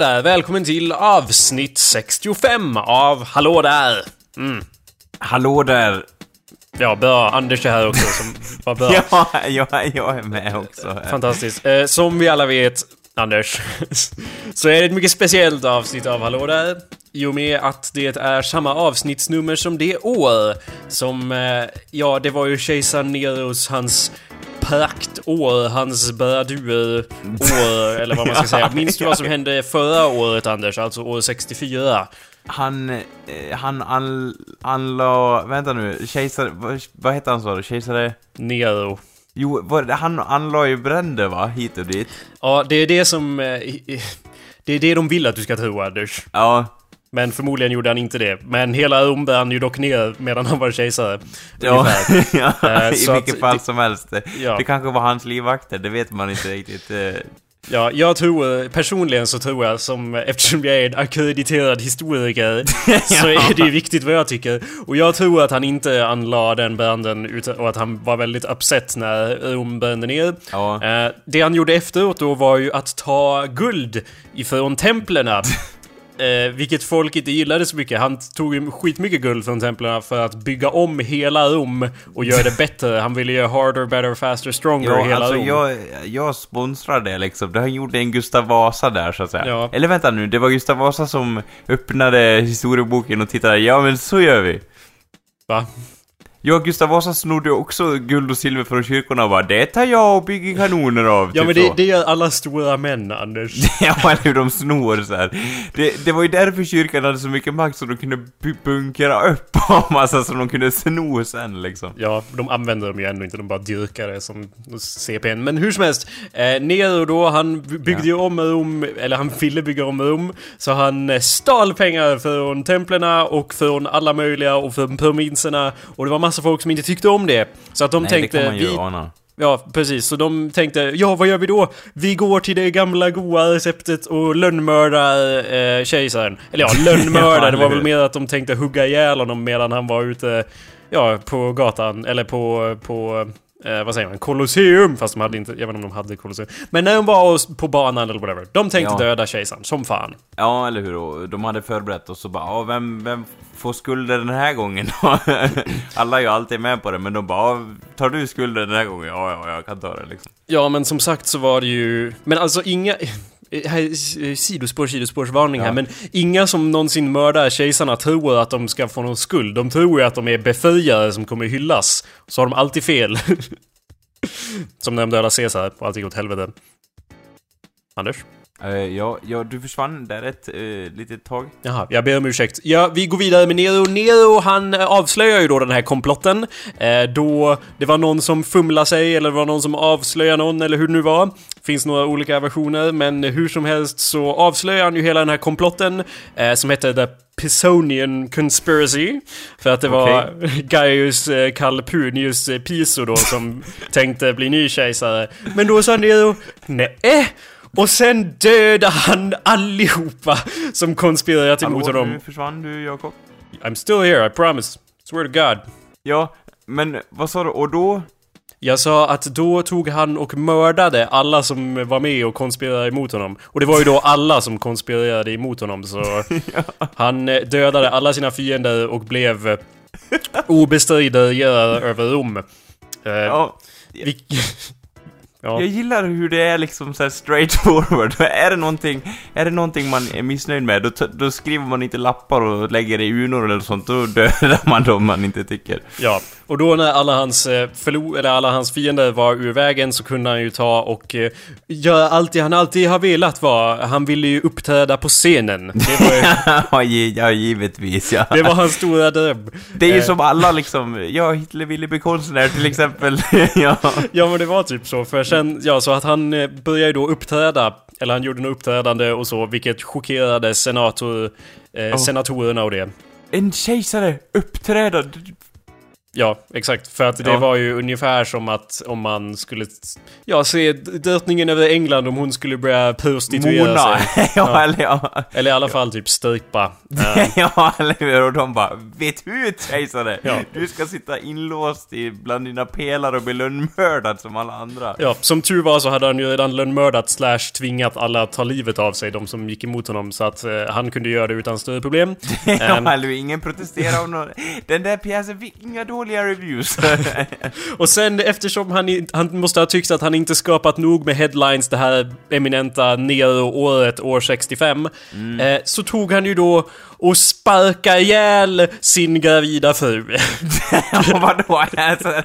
Där! Välkommen till avsnitt 65 av Hallå där! Mm. Hallå där! Ja, bra. Anders är här också som var bra. Ja, jag, jag är med också. Fantastiskt. Eh, som vi alla vet, Anders, så är det ett mycket speciellt avsnitt av Hallå där. I och med att det är samma avsnittsnummer som det år som, eh, ja, det var ju kejsar Neros, hans praktår, hans baradur-år, eller vad man ska säga. Minns du vad som hände förra året, Anders? Alltså år 64? Han, eh, han an, anla... Vänta nu, kejsare... Vad, vad hette han sa du? Kejsare... Nero. Jo, var, han anlade ju bränder va? Hit och dit. Ja, det är det som... eh, Det är det de vill att du ska tro, Anders. Ja. Men förmodligen gjorde han inte det. Men hela Rom bär han ju dock ner medan han var kejsare. Ja, ja Eh, i vilket att fall som helst. Ja. Det kanske var hans livvakter, det vet man inte riktigt. eh. Ja, jag tror, personligen så tror jag som, eftersom jag är en akkrediterad historiker, så är det ju viktigt vad jag tycker. Och jag tror att han inte anlade den branden och att han var väldigt upset när Rom brände ner. Ja. Eh, det han gjorde efteråt då var ju att ta guld ifrån templerna. Eh, vilket folk inte gillade så mycket. Han tog ju skitmycket guld från templerna för att bygga om hela Rom och göra det bättre. Han ville göra harder, better, faster, stronger Ja, hela alltså Rom. jag, jag sponsrar det liksom. Det han gjorde en Gustav Vasa där så att säga. Ja. Eller vänta nu, det var Gustav Vasa som öppnade historieboken och tittade. Ja men så gör vi. Va? Ja, Gustav Vasa snodde också guld och silver från kyrkorna och bara Det tar jag och bygger kanoner av. Ja typ men så. det, det gör alla stora män, Anders. Ja, eller hur de snor så här. Det, det var ju därför kyrkan hade så mycket makt så de kunde bu- bunkra upp och massa som de kunde sno sen liksom. Ja, de använder dem ju ändå inte, de bara dyrkar det som CPN. Men hur som helst, eh, Nero då, han byggde ju om Rom, eller han ville bygga om Rom. Så han eh, stal pengar från templerna och från alla möjliga och från provinserna. Och det var massa folk som inte tyckte om det. Så att de Nej, tänkte... det kan man ju vi, ana. Ja, precis. Så de tänkte, ja vad gör vi då? Vi går till det gamla goa receptet och lönnmördar eh, kejsaren. Eller ja, lönnmördar, det var väl mer att de tänkte hugga ihjäl honom medan han var ute, ja, på gatan, eller på, på Eh, vad säger man? Colosseum! Fast de hade inte, jag vet inte om de hade Colosseum. Men när de var på banan eller whatever. De tänkte Ja. döda kejsaren, som fan. Ja, eller hur? Och de hade förberett och så bara, vem, vem får skulden den här gången Alla är ju alltid med på det, men de bara, tar du skulden den här gången? Ja, ja, jag kan ta det liksom. Ja, men som sagt så var det ju... Men alltså inga... Här, eh, sidospår, sidospårsvarning här, Ja. men inga som någonsin mördar kejsarna tror att de ska få någon skuld. De tror ju att de är befriare som kommer hyllas. Så har de alltid fel. som när de dödar Caesar och allting åt helvete. Anders? Eh, ja, ja, du försvann där ett uh, litet tag. Jaha, jag ber om ursäkt. Ja, vi går vidare med Nero. Nero, han eh, avslöjar ju då den här komplotten. Eh, då det var någon som fumlade sig, eller det var någon som avslöjade någon, eller hur det nu var. Finns några olika versioner, men hur som helst så avslöjar han ju hela den här komplotten, eh, som heter The Pisonian Conspiracy. För att det var Gaius eh, Calpurnius eh, Piso då som tänkte bli ny kejsare. Men då sa Nero, nej. Och sen dödade han allihopa som konspirerat emot Hallå, honom. nu försvann du, Jakob? I'm still here, I promise. Swear to God. Ja, men vad sa du? Och då? Jag sa att då tog han och mördade alla som var med och konspirerade emot honom. Och det var ju då alla som konspirerade emot honom, så... Han eh, dödade alla sina fiender och blev eh, obestridlig regerare över Rom. Eh, Ja, vi... ja. Jag gillar hur det är liksom så här straight forward. är, det någonting, är det någonting man är missnöjd med, då, då skriver man inte lappar och lägger det i urnor eller sånt. Då dödar man dem man inte tycker. Ja, och då när alla hans, eh, förlo- eller alla hans fiender var ur vägen så kunde han ju ta och eh, göra allt det han alltid har velat vara. Han ville ju uppträda på scenen. Det var, ju, ja, givetvis ja. det var hans stora dröm. Det är ju Eh, som alla liksom, ja, Hitler ville bli konstnär till exempel. ja. Ja men det var typ så, för sen, ja så att han eh, började då uppträda, eller han gjorde något uppträdande och så, vilket chockerade senator, eh, senatorerna och det. En kejsare uppträda. Ja, exakt. För att det Ja. var ju ungefär som att om man skulle... Ja, se drottningen över England om hon skulle börja prostituera Mona. sig. ja, eller ja. Eller i alla fall typ strypa. Ja, eller hur? Och de bara Vet ut kejsare! Ja. Du ska sitta inlåst i bland dina pelare och bli lönnmördad som alla andra. Ja, som tur var så hade han ju redan lönnmördat slash tvingat alla att ta livet av sig, de som gick emot honom. Så att eh, han kunde göra det utan större problem. Ehm, ja, eller hur? ingen protesterar om någon... Den där pjäsen fick inga dåliga reviews. och sen eftersom han, han måste ha tyckt att han inte skapat nog med headlines det här eminenta Nero-året, år 65. Eh, så tog han ju då och sparka ihjäl sin gravida fru. Ja, vadå? Alltså,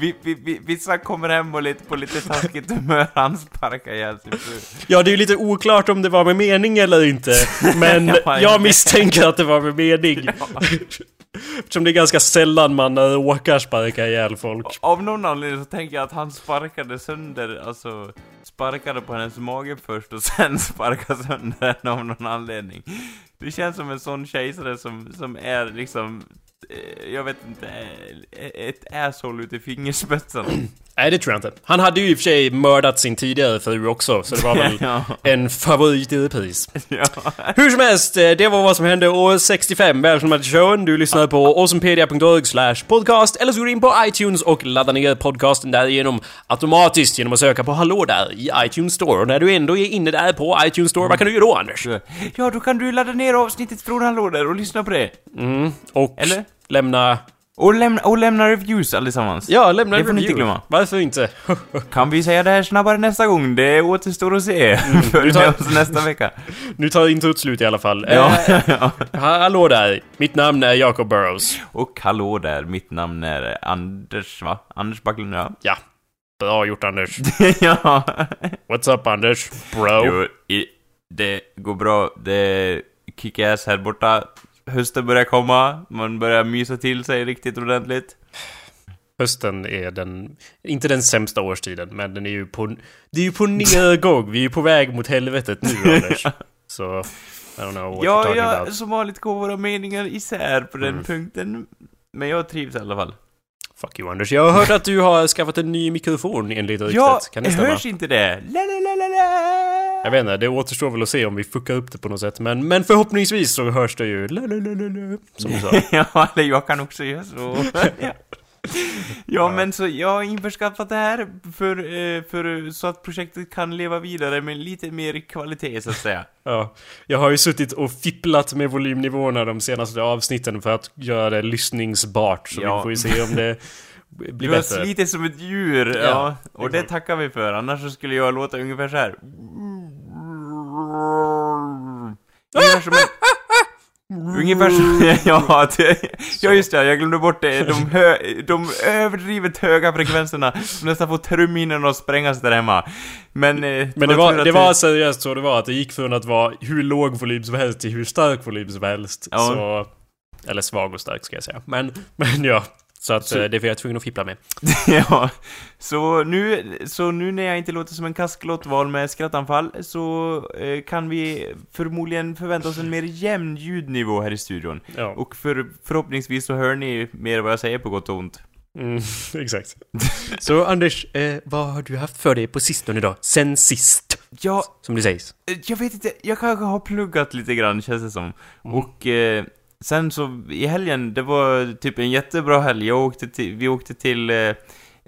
vi, vi, vi, vissa kommer hem och lite på lite taskigt humör, han sparkar ihjäl sin fru. Ja, det är ju lite oklart om det var med mening eller inte. Men Ja, jag misstänker att det var med mening. Eftersom det är ganska sällan man eh, råkar sparka ihjäl folk. Av någon anledning så tänker jag att han sparkade sönder, alltså sparkade på hennes mage först och sen sparkade sönder henne av någon anledning. Det känns som en sån kejsare som, som är liksom, eh, jag vet inte, eh, ett asshole ut i fingerspetsarna. Nej, det tror jag inte. Han hade ju i och för sig mördat sin tidigare fru också, så det var väl ja, en favorit i repris. ja. Hur som helst, eh, det var vad som hände år 65. Välkomna till showen. Du lyssnar på awesomepedia.org slash podcast eller så går du in på iTunes och laddar ner podcasten därigenom automatiskt genom att söka på Hallå där i iTunes Store. Och när du ändå är inne där på iTunes Store, vad kan du göra då Anders? Ja, då kan du ladda ner avsnittet från Hallå där och lyssna på det. Mm, och Eller? lämna... Och lämna, och lämna reviews allesammans. Ja, lämna Det en får ni inte glömma. Varför inte? Kan vi säga det här snabbare nästa gång? Det återstår att se. Följ du tar- med oss nästa vecka. nu tar introt slut i alla fall. Ja, Eh, hallå där. Mitt namn är Jacob Burrows. Och hallå där, mitt namn är Anders, va? Anders Backlund, ja. Ja. Bra gjort Anders. ja. What's up Anders? Bro. Jo, i, det går bra. Det är kick-ass här borta. Hösten börjar komma, man börjar mysa till sig riktigt ordentligt. Hösten är den, inte den sämsta årstiden, men den är ju på, det är ju på nedgång. Vi är ju på väg mot helvetet nu Anders. Så, I don't know what you're Ja, talking ja, about. som vanligt går våra meningar isär på den Mm. punkten. Men jag trivs i alla fall. Fuck you Anders. Jag har hört att du har skaffat en ny mikrofon enligt ryktet. Ja, kan det stämma? hörs inte det? La, la, la. Jag vet inte, det återstår väl att se om vi fuckar upp det på något sätt. Men, men förhoppningsvis så hörs det ju la, la, la, la, som du sa. ja, eller jag kan också göra så. ja. men så jag har införskaffat det här för, eh, för så att projektet kan leva vidare med lite mer kvalitet, så att säga. Ja, jag har ju suttit och fipplat med volymnivåerna de senaste avsnitten för att göra det lyssningsbart. Så Ja. vi får ju se om det blir Du har bättre. slitit som ett djur, ja. Ja, och det tackar vi för, annars så skulle jag låta ungefär så här. Ungefär som en... Ungefär som... Ja, det, ja, just det, jag glömde bort det. De, hö, de överdrivet höga frekvenserna som nästan får trumhinnorna att sprängas där hemma. Men... eh, Men det var, att det var seriöst så det var att det gick från att vara hur låg volym som helst till hur stark volym som helst. Ja. Så, eller svag och stark ska jag säga. Men, men ja. Så att Så- eh, det var jag tvungen att fippla med. ja, så nu, så nu när jag inte låter som en kaskelotval med skrattanfall så eh, kan vi förmodligen förvänta oss en mer jämn ljudnivå här i studion. Ja, Och för, förhoppningsvis så hör ni mer vad jag säger på gott och ont. mm, exakt. Så Anders, eh, vad har du haft för dig på sistone då? Sen sist, Ja, som det sägs. eh, jag vet inte, jag kanske har pluggat lite grann känns det som. Mm. Och eh, sen så i helgen, det var typ en jättebra helg. Jag åkte till, vi åkte till eh,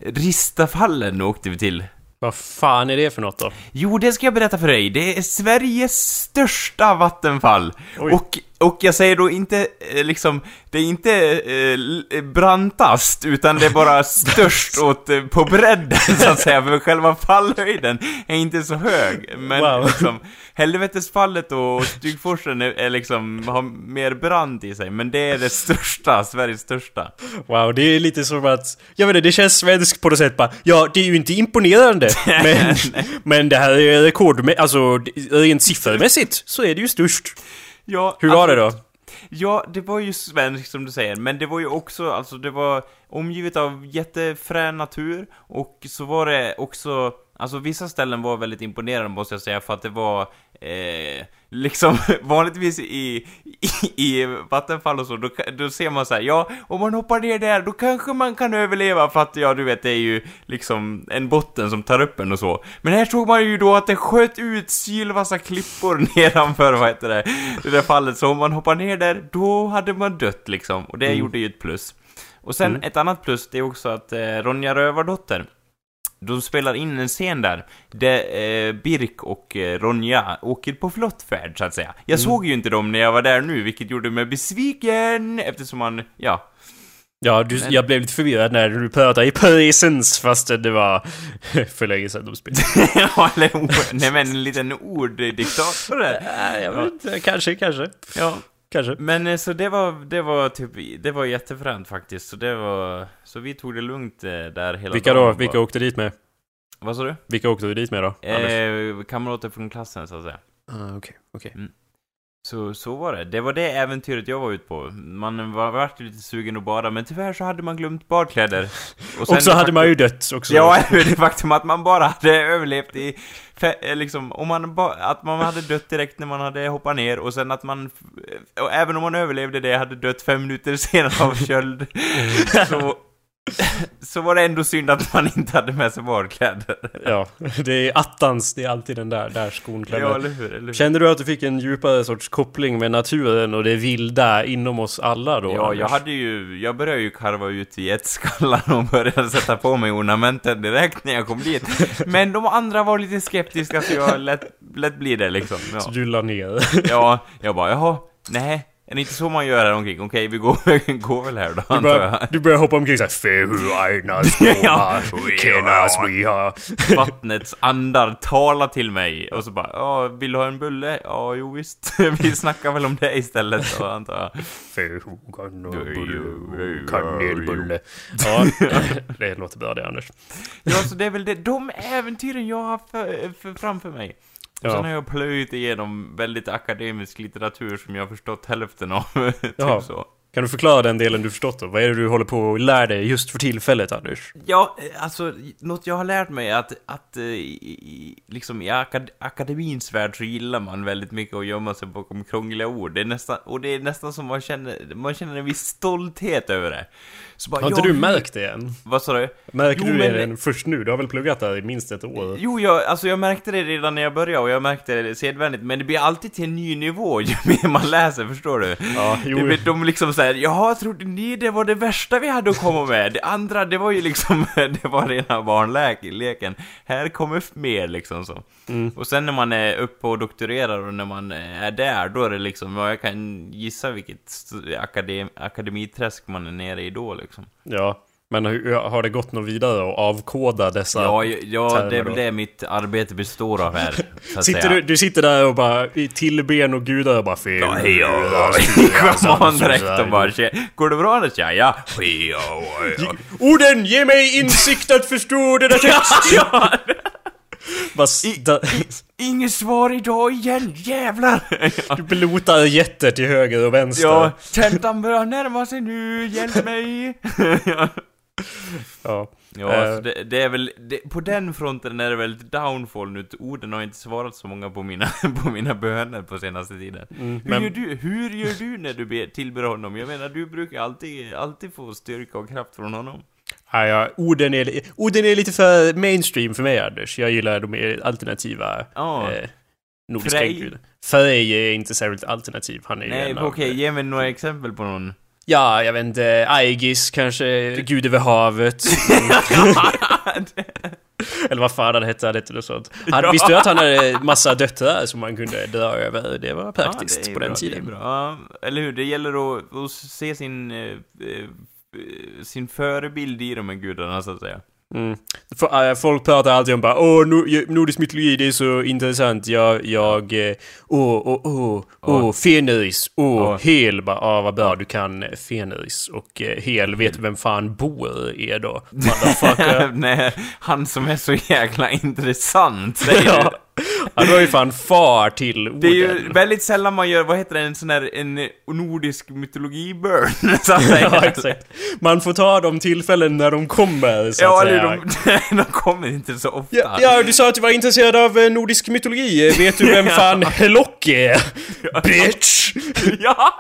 Ristafallen åkte vi till. Vad fan är det för något då? Jo, det ska jag berätta för dig. Det är Sveriges största vattenfall. Oj. Och, och jag säger då inte eh, liksom, det är inte eh, brantast, utan det är bara störst åt, eh, på bredden så att säga, för själva fallhöjden är inte så hög. Men Wow. liksom, Helvetesfallet och Stygforsen är, är liksom, har mer brant i sig, men det är det största, Sveriges största. Wow, det är lite som att... Jag vet inte, det känns svenskt på något sätt bara. Ja, det är ju inte imponerande. Men, men det här är rekord... Alltså, rent siffermässigt så är det ju störst. Ja, Hur var alltså- det då? Ja, det var ju svenskt som du säger, men det var ju också, alltså det var omgivet av jättefrän natur, och så var det också, alltså vissa ställen var väldigt imponerande måste jag säga, för att det var eh, liksom vanligtvis i, i, i vattenfall och så, då, då ser man så här, ja, om man hoppar ner där, då kanske man kan överleva för att, ja, du vet, det är ju liksom en botten som tar upp en och så. Men här såg man ju då att det sköt ut sylvassa klippor nedanför, vad heter det, det där fallet, så om man hoppar ner där, då hade man dött liksom, och det Mm. gjorde ju ett plus. Och sen Mm. ett annat plus, det är också att eh, Ronja Rövardotter, de spelar in en scen där, där eh, Birk och eh, Ronja åker på flottfärd, så att säga. Jag såg ju inte dem när jag var där nu, vilket gjorde mig besviken, eftersom man, ja. Ja, du, Men- jag blev lite förvirrad när du pratade i presens fast det var för länge sedan de spelade. Ja, eller nej men en liten orddiktator där. Nej, jag vet inte. Kanske, kanske. Ja, Kanske. men eh, så det var, det var typ, det var jättefränt faktiskt, så det var, så vi tog det lugnt eh, där hela Vilka dagen. då? Vilka bara- åkte dit med? Vad sa du? Vilka åkte du dit med då? Eh, kamrater från klassen, så att säga. Ah, Okej, okej. Så, så var det. Det var det äventyret jag var ute på. Man var, vart lite sugen att bada, men tyvärr så hade man glömt badkläder. Och så det hade man ju dött också. Ja, det faktum att man bara hade överlevt i... eh, Liksom, om man ba, att man hade dött direkt när man hade hoppat ner och sen att man... f- Och även om man överlevde det, hade dött fem minuter senare av köld. så... Så var det ändå synd att man inte hade med sig badkläder. Ja, det är attans, det är alltid den där, där skon klämmer. Ja, eller hur? Eller hur? Kände du att du fick en djupare sorts koppling med naturen och det vilda inom oss alla då? Ja, Anders? jag hade ju, jag började ju karva ut getskallar och började sätta på mig ornamenten direkt när jag kom dit. Men de andra var lite skeptiska så jag lät, lät bli det liksom. Så Ja, du la ner. ja jag bara, jaha, nej, är det inte så man gör här omkring? Okej, vi går, går väl här då, Du antar jag. börjar, du börjar hoppa omkring såhär Fehu ainas Ja. kenas viha. Vattnets andar talar till mig och så bara, ja, vill du ha en bulle? Ja, jo visst. Vi snackar väl om det istället då, antar jag. Fehu. Kanelbulle. Ja, det låter bra det Anders. Ja, så det är väl det, de äventyren jag har för, för, framför mig. Ja. sen har jag plöjt igenom väldigt akademisk litteratur som jag har förstått hälften av. typ så. Kan du förklara den delen du förstått då? Vad är det du håller på att lära dig just för tillfället Anders? Ja, eh, alltså, något jag har lärt mig är att, att eh, i, liksom i akad akademins värld så gillar man väldigt mycket att gömma sig bakom krångliga ord. Det är nästan, och det är nästan som man känner, man känner en viss stolthet över det. Så bara, Har inte ja, du märkt det än? Vad sa du? Märker Jo, du men- det än först nu? Du har väl pluggat där i minst ett år? Jo, jag, alltså jag märkte det redan när jag började och jag märkte det sedvänligt, men det blir alltid till en ny nivå ju mer man läser, förstår du? Ja, jo. Det blir, de liksom såhär, jaha, trodde ni det var det värsta vi hade att komma med? Det andra, det var ju liksom, det var rena barnleken. Här kommer mer liksom så. Mm. Och sen när man är uppe och doktorerar och när man är där, då är det liksom, ja, jag kan gissa vilket st- akadem, akademiträsk man är nere i då liksom. Ja. Men hur- har det gått något vidare att avkoda dessa Ja, ja, det är väl det mitt arbete består av här, Sitter du, du sitter där och bara i tillben och gudar och bara fel. Ja, hej Schaman direkt och bara "Tje, Går det bra Anders? Ja, ja. Orden, ge mig insikt att förstå denna text! ja. Inget svar idag igen, jävlar! du blotar jätter till höger och vänster. Ja, tentan börjar närma sig nu, hjälp mig! Ja. Ja, Eh. så det, det är väl, det, på den fronten är det väl downfall nu, orden har inte svarat så många på mina, på mina böner på senaste tiden. Mm, Hur, men- gör du, hur gör du när du ber, tillber honom? Jag menar, du brukar alltid, alltid få styrka och kraft från honom. Ja, ja, orden, är, orden är lite för mainstream för mig Anders. Jag gillar de mer alternativa Ja. eh, nordiska Frej? Frej är inte särskilt alternativ. Han är Nej, okej, av, ge mig några exempel på någon. Ja, jag vet inte. Aegis kanske. Gud över havet. Eller vad fan han hette, han hette något sånt. Han, Ja. Visste du att han hade massa döttrar som man kunde dra över? Det var Ja, praktiskt det är på bra, den det är tiden. bra. Ja, eller hur? Det gäller att, att se sin, eh, eh, sin förebild i de här gudarna, så att säga. Mm. Äh, folk pratar alltid om bara åh, no, nordisk mytologi det är så intressant. Jag, jag, eh, åh, åh, åh, åh, Fenris, åh. Hel. Bara, ah, vad bra, du kan eh, Fenris. Och eh, Hel, vet du vem fan Bor är då? Nej, han som är så jäkla intressant, säger ja. Du. Han var ju fan far till orden. Det är ju väldigt sällan man gör, vad heter det, en sån här, en nordisk mytologi-burn, så att säga. Ja, exakt. Man får ta de tillfällen när de kommer, så Ja, att säga. de, de kommer inte så ofta. Ja, ja, du sa att du var intresserad av eh, nordisk mytologi. Vet du vem fan Helok är? Bitch! ja.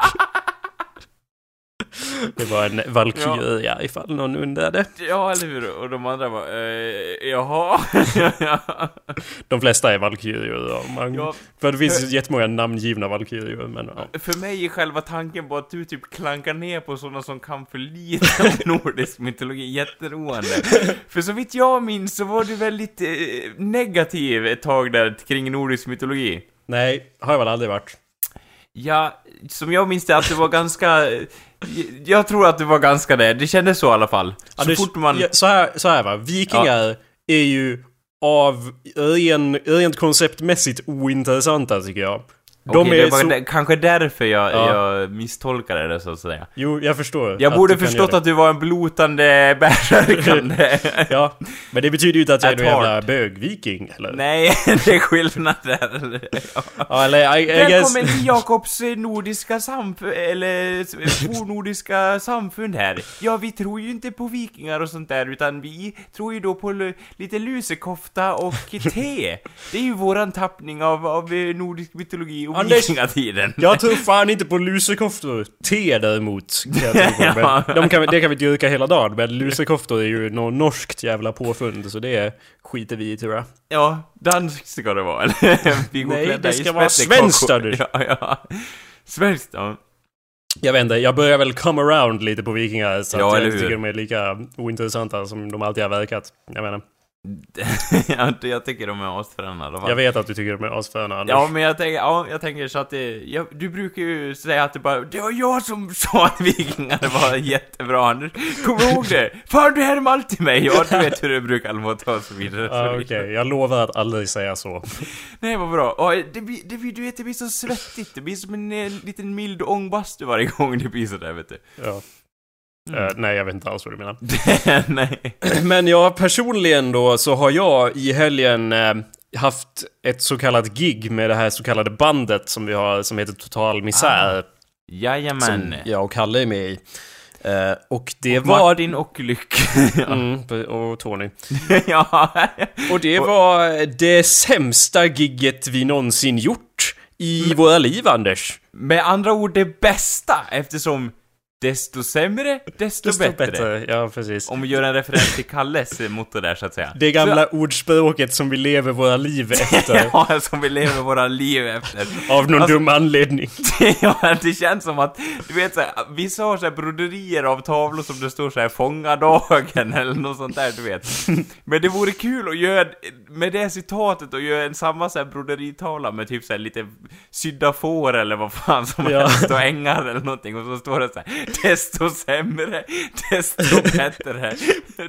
Det var en valkyria ifall någon undrade. Ja, eller hur? Och de andra var eh, jaha? De flesta är valkyrior. ja, Man, Ja. För det finns jättemånga namngivna valkyrior, men ja. För mig är själva tanken på att du typ klankar ner på sådana som kan för lite om nordisk mytologi jätteroande. För så vitt jag minns så var du väldigt eh, negativ ett tag där kring nordisk mytologi. Nej, har jag väl aldrig varit. Ja, som jag minns det att det var ganska... Jag tror att det var ganska det. Det kändes så i alla fall. Så Ja, det- fort man... ja, så, här, så här va, vikingar är ju av ren, rent konceptmässigt ointressanta tycker jag. De Okej, det var så... kanske därför jag, Ja. jag misstolkade det så att säga. Jo, jag förstår. Jag borde förstått att du var en blotande bärsärkande. Ja, men det betyder ju inte att jag är någon jävla bögviking, eller? Nej, det är skillnad där. Ja, eller I, I guess... Välkommen till Jakobs nordiska samfund, eller fornordiska samfund här. Ja, vi tror ju inte på vikingar och sånt där, utan vi tror ju då på lite lusekofta och te. Det är ju våran tappning av, av eh, nordisk mytologi Anders- vikingatiden. Jag tror fan inte på lusekoftor. Te däremot, kan jag tro på. Men de kan, det kan vi dyrka hela dagen. Men lusekoftor är ju något norskt jävla påfund, så det skiter vi i tror jag. Ja, danskt ska det vara, eller? Vi går Nej, det ska vara svenskt, Anders. Ja, ja. Svenskt, ja. Jag vet inte, jag börjar väl come around lite på vikingar så Ja, att jag tycker de är lika ointressanta som de alltid har verkat. Jag menar, jag tycker de är asfräna i alla fall. jag vet att du tycker de är assköna Anders. Ja, men jag tänker, ja, jag tänker så att det, jag, du brukar ju säga att det bara, det var jag som sa att vikingar var jättebra, Anders. Kom ihåg det! Fan, du härmar alltid mig! Ja, du vet hur det brukar låta och så vidare. Ja, Så- Okej, jag lovar att aldrig säga så. Nej, vad bra. Och det blir, det blir, du vet, det blir så svettigt. Det blir som en, eh, liten mild ångbastu varje gång det blir sådär, vet du. Ja. Mm. Eh, nej, jag vet inte alls vad du menar. Nej. Men ja, personligen då så har jag i helgen eh, haft ett så kallat gig med det här så kallade bandet som vi har som heter Total Misär. Jajamän. Som jag och Kalle är med i. Eh, och det Och var... Martin och Lyck. Mm, och Tony. ja. Och det var det sämsta gigget vi någonsin gjort i våra liv, Anders. Med andra ord det bästa, eftersom desto sämre, desto, Desto bättre. bättre. Ja, precis. Om vi gör en referens till Kalles motto där, så att säga. Det gamla ordspråket som vi lever våra liv efter. Ja, som vi lever våra liv efter. Av någon Alltså- dum anledning. ja, det känns som att, du vet såhär, vissa har såhär broderier av tavlor som det står såhär 'Fånga dagen' eller något sånt där, du vet. Men det vore kul att göra, med det citatet, och göra en samma såhär broderitavla med typ såhär lite sydda får eller vad fan som Ja. helst, och ängar eller någonting, och så står det såhär 'Desto sämre, desto bättre'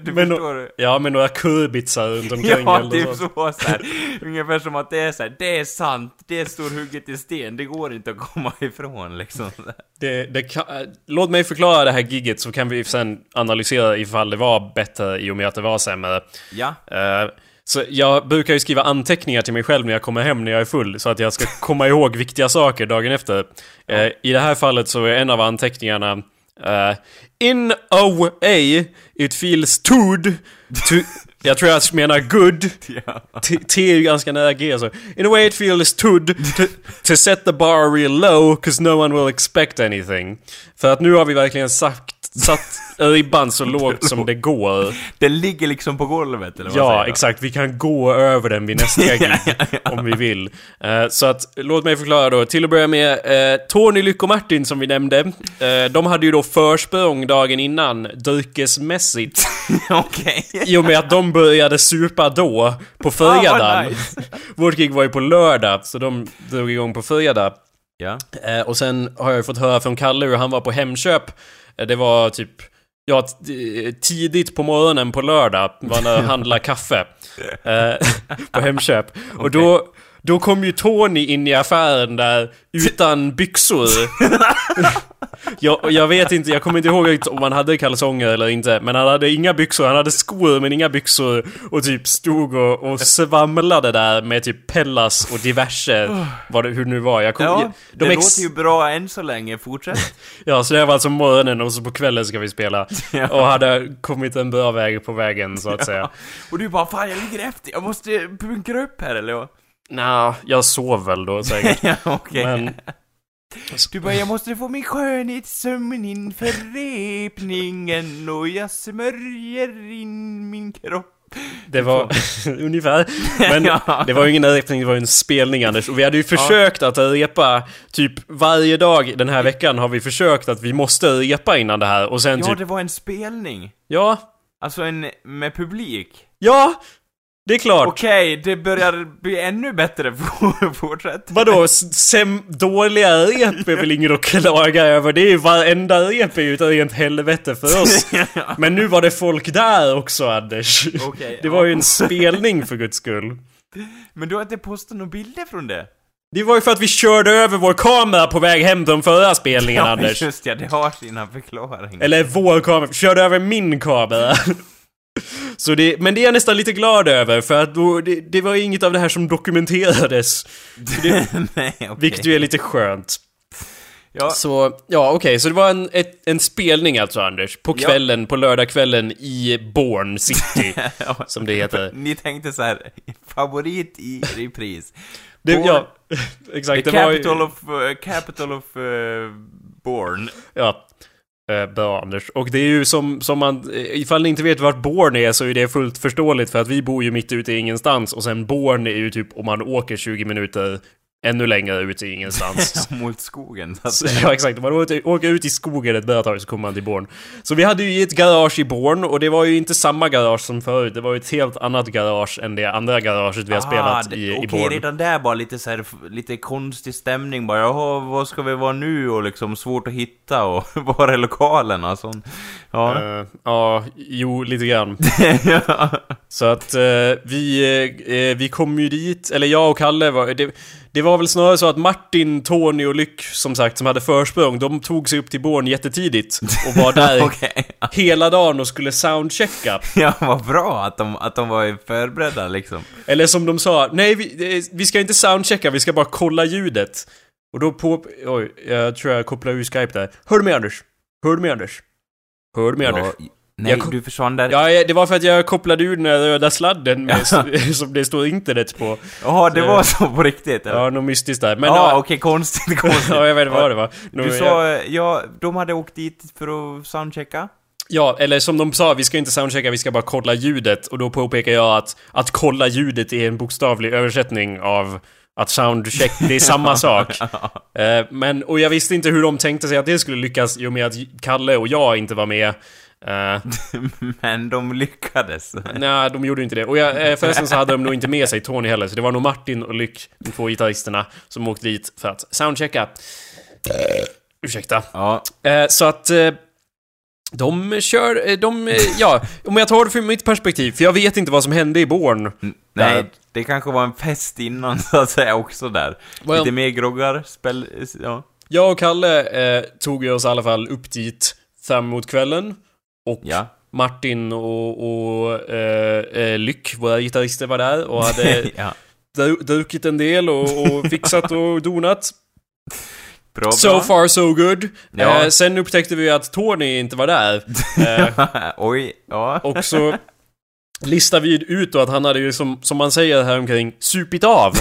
Du Men, förstår? ja, med några kurbitsar runt omkring Ja, eller typ så. så, så här. Ungefär som att det är så här, det är sant, det står hugget i sten, det går inte att komma ifrån liksom. Det, det kan, äh, låt mig förklara det här gigget så kan vi sen analysera ifall det var bättre i och med att det var sämre. Ja. Eh, så jag brukar ju skriva anteckningar till mig själv när jag kommer hem när jag är full så att jag ska komma ihåg viktiga saker dagen efter. Eh, I det här fallet så är en av anteckningarna eh, In a way it feels good to... Jag tror jag menar good. T, T är ju ganska nära G så. In a way it feels good to, to set the bar real low cause no one will expect anything. För att nu har vi verkligen sagt, satt ribban så lågt som det går. Den ligger liksom på golvet eller vad Ja, säger exakt. Vi kan gå över den vid nästa gig om vi vill. Eh, så att, låt mig förklara då. Till att börja med, uh, Tony, Lyck och Martin som vi nämnde. eh, de hade ju då försprång dagen innan, dryckesmässigt. Okej. I och med att de började supa då, på fredagen. Ah, vad nice. Vårt gig var ju på lördag, så de drog igång på fredag. Ja. Eh, och sen har jag fått höra från Kalle hur han var på Hemköp. Eh, det var typ, ja, t- tidigt på morgonen på lördag var han handlade kaffe. Eh, på Hemköp. Och då, då kom ju Tony in i affären där utan byxor. jag, jag vet inte, jag kommer inte ihåg om han hade kalsonger eller inte. Men han hade inga byxor, han hade skor men inga byxor. Och typ stod och, och svamlade där med typ Pellas och diverse. Vad det, hur det nu var. Jag kom, Ja, de det låter ju bra än så länge, fortsätt. Ja, så det var alltså morgonen och så på kvällen ska vi spela. Ja. Och hade kommit en bra väg på vägen så att säga. Och du bara 'Fan jag ligger efter, jag måste bunkra upp här' eller? Nja, jag sov väl då säkert. ja, okej. Men Du bara 'Jag måste få min skönhetssömn inför repningen och jag smörjer in min kropp' det var ungefär. Men Ja. det var ju ingen repning, det var ju en spelning Anders. Och vi hade ju försökt att repa typ varje dag den här veckan har vi försökt att vi måste repa innan det här. Och sen Ja, typ, det var en spelning. ja, Alltså en med publik. ja, det är klart. Okej, det börjar bli ännu bättre. Fortsätt. Vadå, sem, dåliga rep är väl inget att klaga över? Det är ju varenda rep är ju ett rent helvete för oss. Men nu var det folk där också Anders. Okej, det ja. var ju en spelning för guds skull. Men du har inte postat några bilder från det? Det var ju för att vi körde över vår kamera på väg hem från förra spelningen Ja, Anders. just ja, det har sina förklaringar. Eller vår kamera, körde över min kamera. Så det, men det är jag nästan lite glad över för att då, det, det var inget av det här som dokumenterades. Det, Nej, okej. vilket ju är lite skönt. Ja, Så, ja okej, så det var en, ett, en spelning alltså Anders, på Ja. kvällen, på lördagskvällen i Bourne City, ja. som det heter. Ni tänkte så här, favorit i repris. Det, Bourne- ja, exakt, The det var capital ju, of, uh, capital of uh, Born. Ja. Eh, bör bra Anders. Och det är ju som, som man, eh, ifall ni inte vet vart Born är så är det fullt förståeligt för att vi bor ju mitt ute i ingenstans och sen Born är ju typ om man åker 20 minuter ännu längre ut i ingenstans. Mot skogen, så ja exakt, om man åker, ut i skogen ett bra tag så kommer man till Bourne. Så vi hade ju ett garage i Bourne och det var ju inte samma garage som förut. Det var ju ett helt annat garage än det andra garaget vi har spelat Ah, det- i, i Okej, Bourne. redan där bara lite så här, lite konstig stämning bara. Jaha, vad ska vi vara nu? Och liksom svårt att hitta och var är sånt. Ja. Eh, ja, jo, lite grann. ja. Så att eh, vi, eh, vi kom ju dit, eller jag och Kalle var... Det, det var väl snarare så att Martin, Tony och Lyck, som sagt, som hade försprång, de tog sig upp till Born jättetidigt och var där Okej. hela dagen och skulle soundchecka. Ja, vad bra att de, att de var förberedda liksom. Eller som de sa, nej vi, eh, vi ska inte soundchecka, vi ska bara kolla ljudet. Och då på... Oj, jag tror jag kopplar ur Skype där. Hör du mig Anders? Hör du mig Anders? Hör du mig Anders? Ja, nej, Jag kom- du försvann där. Ja, det var för att jag kopplade ur den där röda sladden med, som det står internet på. Jaha, det så- var så på riktigt? eller? Ja, något mystiskt där. Men ja, ja, okej, konstigt, konstigt. ja, jag vet inte vad det var. Du sa, ja, de hade åkt dit för att soundchecka? Ja, eller som de sa, vi ska inte soundchecka, vi ska bara kolla ljudet. Och då påpekar jag att att kolla ljudet är en bokstavlig översättning av att soundcheck, det är samma sak. Eh, men, och jag visste inte hur de tänkte sig att det skulle lyckas i och med att Kalle och jag inte var med. Uh, Men de lyckades. Nej, de gjorde inte det. Och jag, eh, förresten så hade de nog inte med sig Tony heller, så det var nog Martin och Lyck, de två gitarristerna, som åkte dit för att soundchecka. ursäkta. Ja, Eh, så att... Eh, de kör, eh, de, eh, ja, om jag tar det från mitt perspektiv, för jag vet inte vad som hände i Born. nej, Där. det kanske var en fest innan så att säga också där. Well- Lite mer groggar, spel, ja. Jag och Kalle eh, tog oss i alla fall upp dit fram emot kvällen. Och Ja. Martin och, och eh, eh, Lyck, våra gitarrister, var där och hade ja. dru- druckit en del och, och fixat och donat. Bra, So bra. far so good. Ja. Eh, sen upptäckte vi att Tony inte var där. Eh, Oj, ja. och så listade vi ut då att han hade ju som, som man säger här omkring supit av.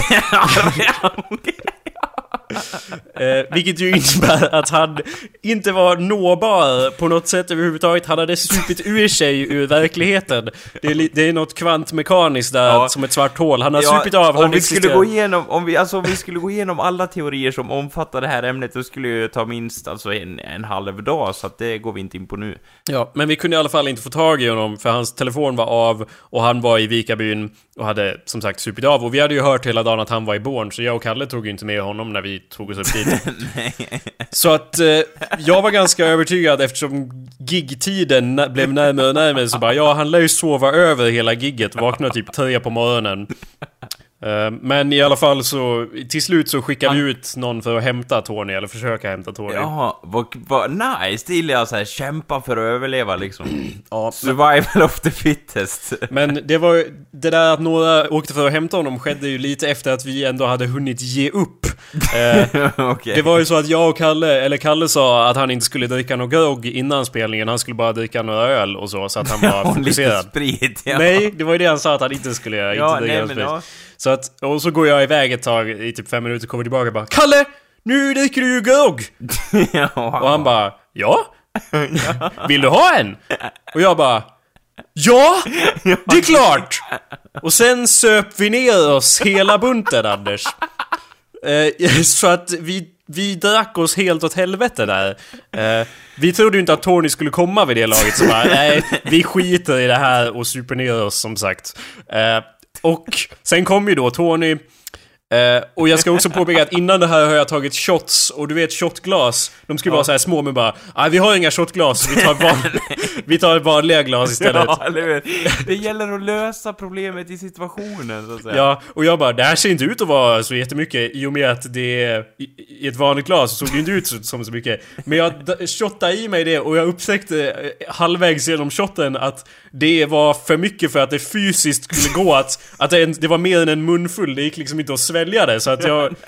Eh, vilket ju innebär att han inte var nåbar på något sätt överhuvudtaget. Han hade supit ur sig ur verkligheten. Det är, det är något kvantmekaniskt där, Ja. som ett svart hål. Han har Ja, supit av, om vi skulle gå igenom, om vi, alltså om vi skulle gå igenom alla teorier som omfattar det här ämnet, då skulle det ta minst alltså en, en halv dag, så att det går vi inte in på nu. Ja, men vi kunde i alla fall inte få tag i honom för hans telefon var av och han var i Vikabyn och hade som sagt supit av. Och vi hade ju hört hela dagen att han var i Born så jag och Kalle tog ju inte med honom när vi tog oss upp dit. Så att eh, jag var ganska övertygad eftersom gigtiden blev närmare och närmare så bara ja, han lär ju sova över hela gigget, vakna typ tre på morgonen. Eh, Men i alla fall så, till slut så skickar vi ut någon för att hämta Tony, eller försöka hämta Tony. Jaha, vad, vad nice! Det gillar jag såhär, kämpa för att överleva liksom. Ja, Survival of the fittest. Men det var ju- det där att några åkte för att hämta honom skedde ju lite efter att vi ändå hade hunnit ge upp. Eh, Okej. det var ju så att jag och Kalle, eller Kalle sa att han inte skulle dricka någon grogg innan spelningen, han skulle bara dricka några öl och så, så att han var fokuserad. sprit, ja. Nej, det var ju det han sa att han inte skulle göra, Ja, inte dricka nej sprit. ja. Så att, och så går jag iväg ett tag i typ fem minuter, kommer tillbaka och bara Kalle! Nu dricker du ju grogg! ja. Och han bara Ja? Vill du ha en? Och jag bara Ja! Det är klart! Och sen söp vi ner oss hela bunten Anders. Eh, så att vi, vi drack oss helt åt helvete där. Eh, vi trodde ju inte att Tony skulle komma vid det laget så bara, nej, vi skiter i det här och super ner oss som sagt. Eh, och sen kom ju då Tony Eh, och jag ska också påpeka att innan det här har jag tagit shots, och du vet shotglas, de ska ju vara så här små men bara Nej vi har inga shotglas, vi tar, van vi tar vanliga glas istället. Ja? Det gäller att lösa problemet i situationen, så att säga. Ja, och jag bara, det här ser inte ut att vara så jättemycket i och med att det är i, i ett vanligt glas så såg det inte ut som så mycket. Men jag shottade i mig det och jag upptäckte eh, halvvägs genom shotten att det var för mycket för att det fysiskt skulle gå att, att det, det var mer än en munfull, det gick liksom inte att svälja det så att jag...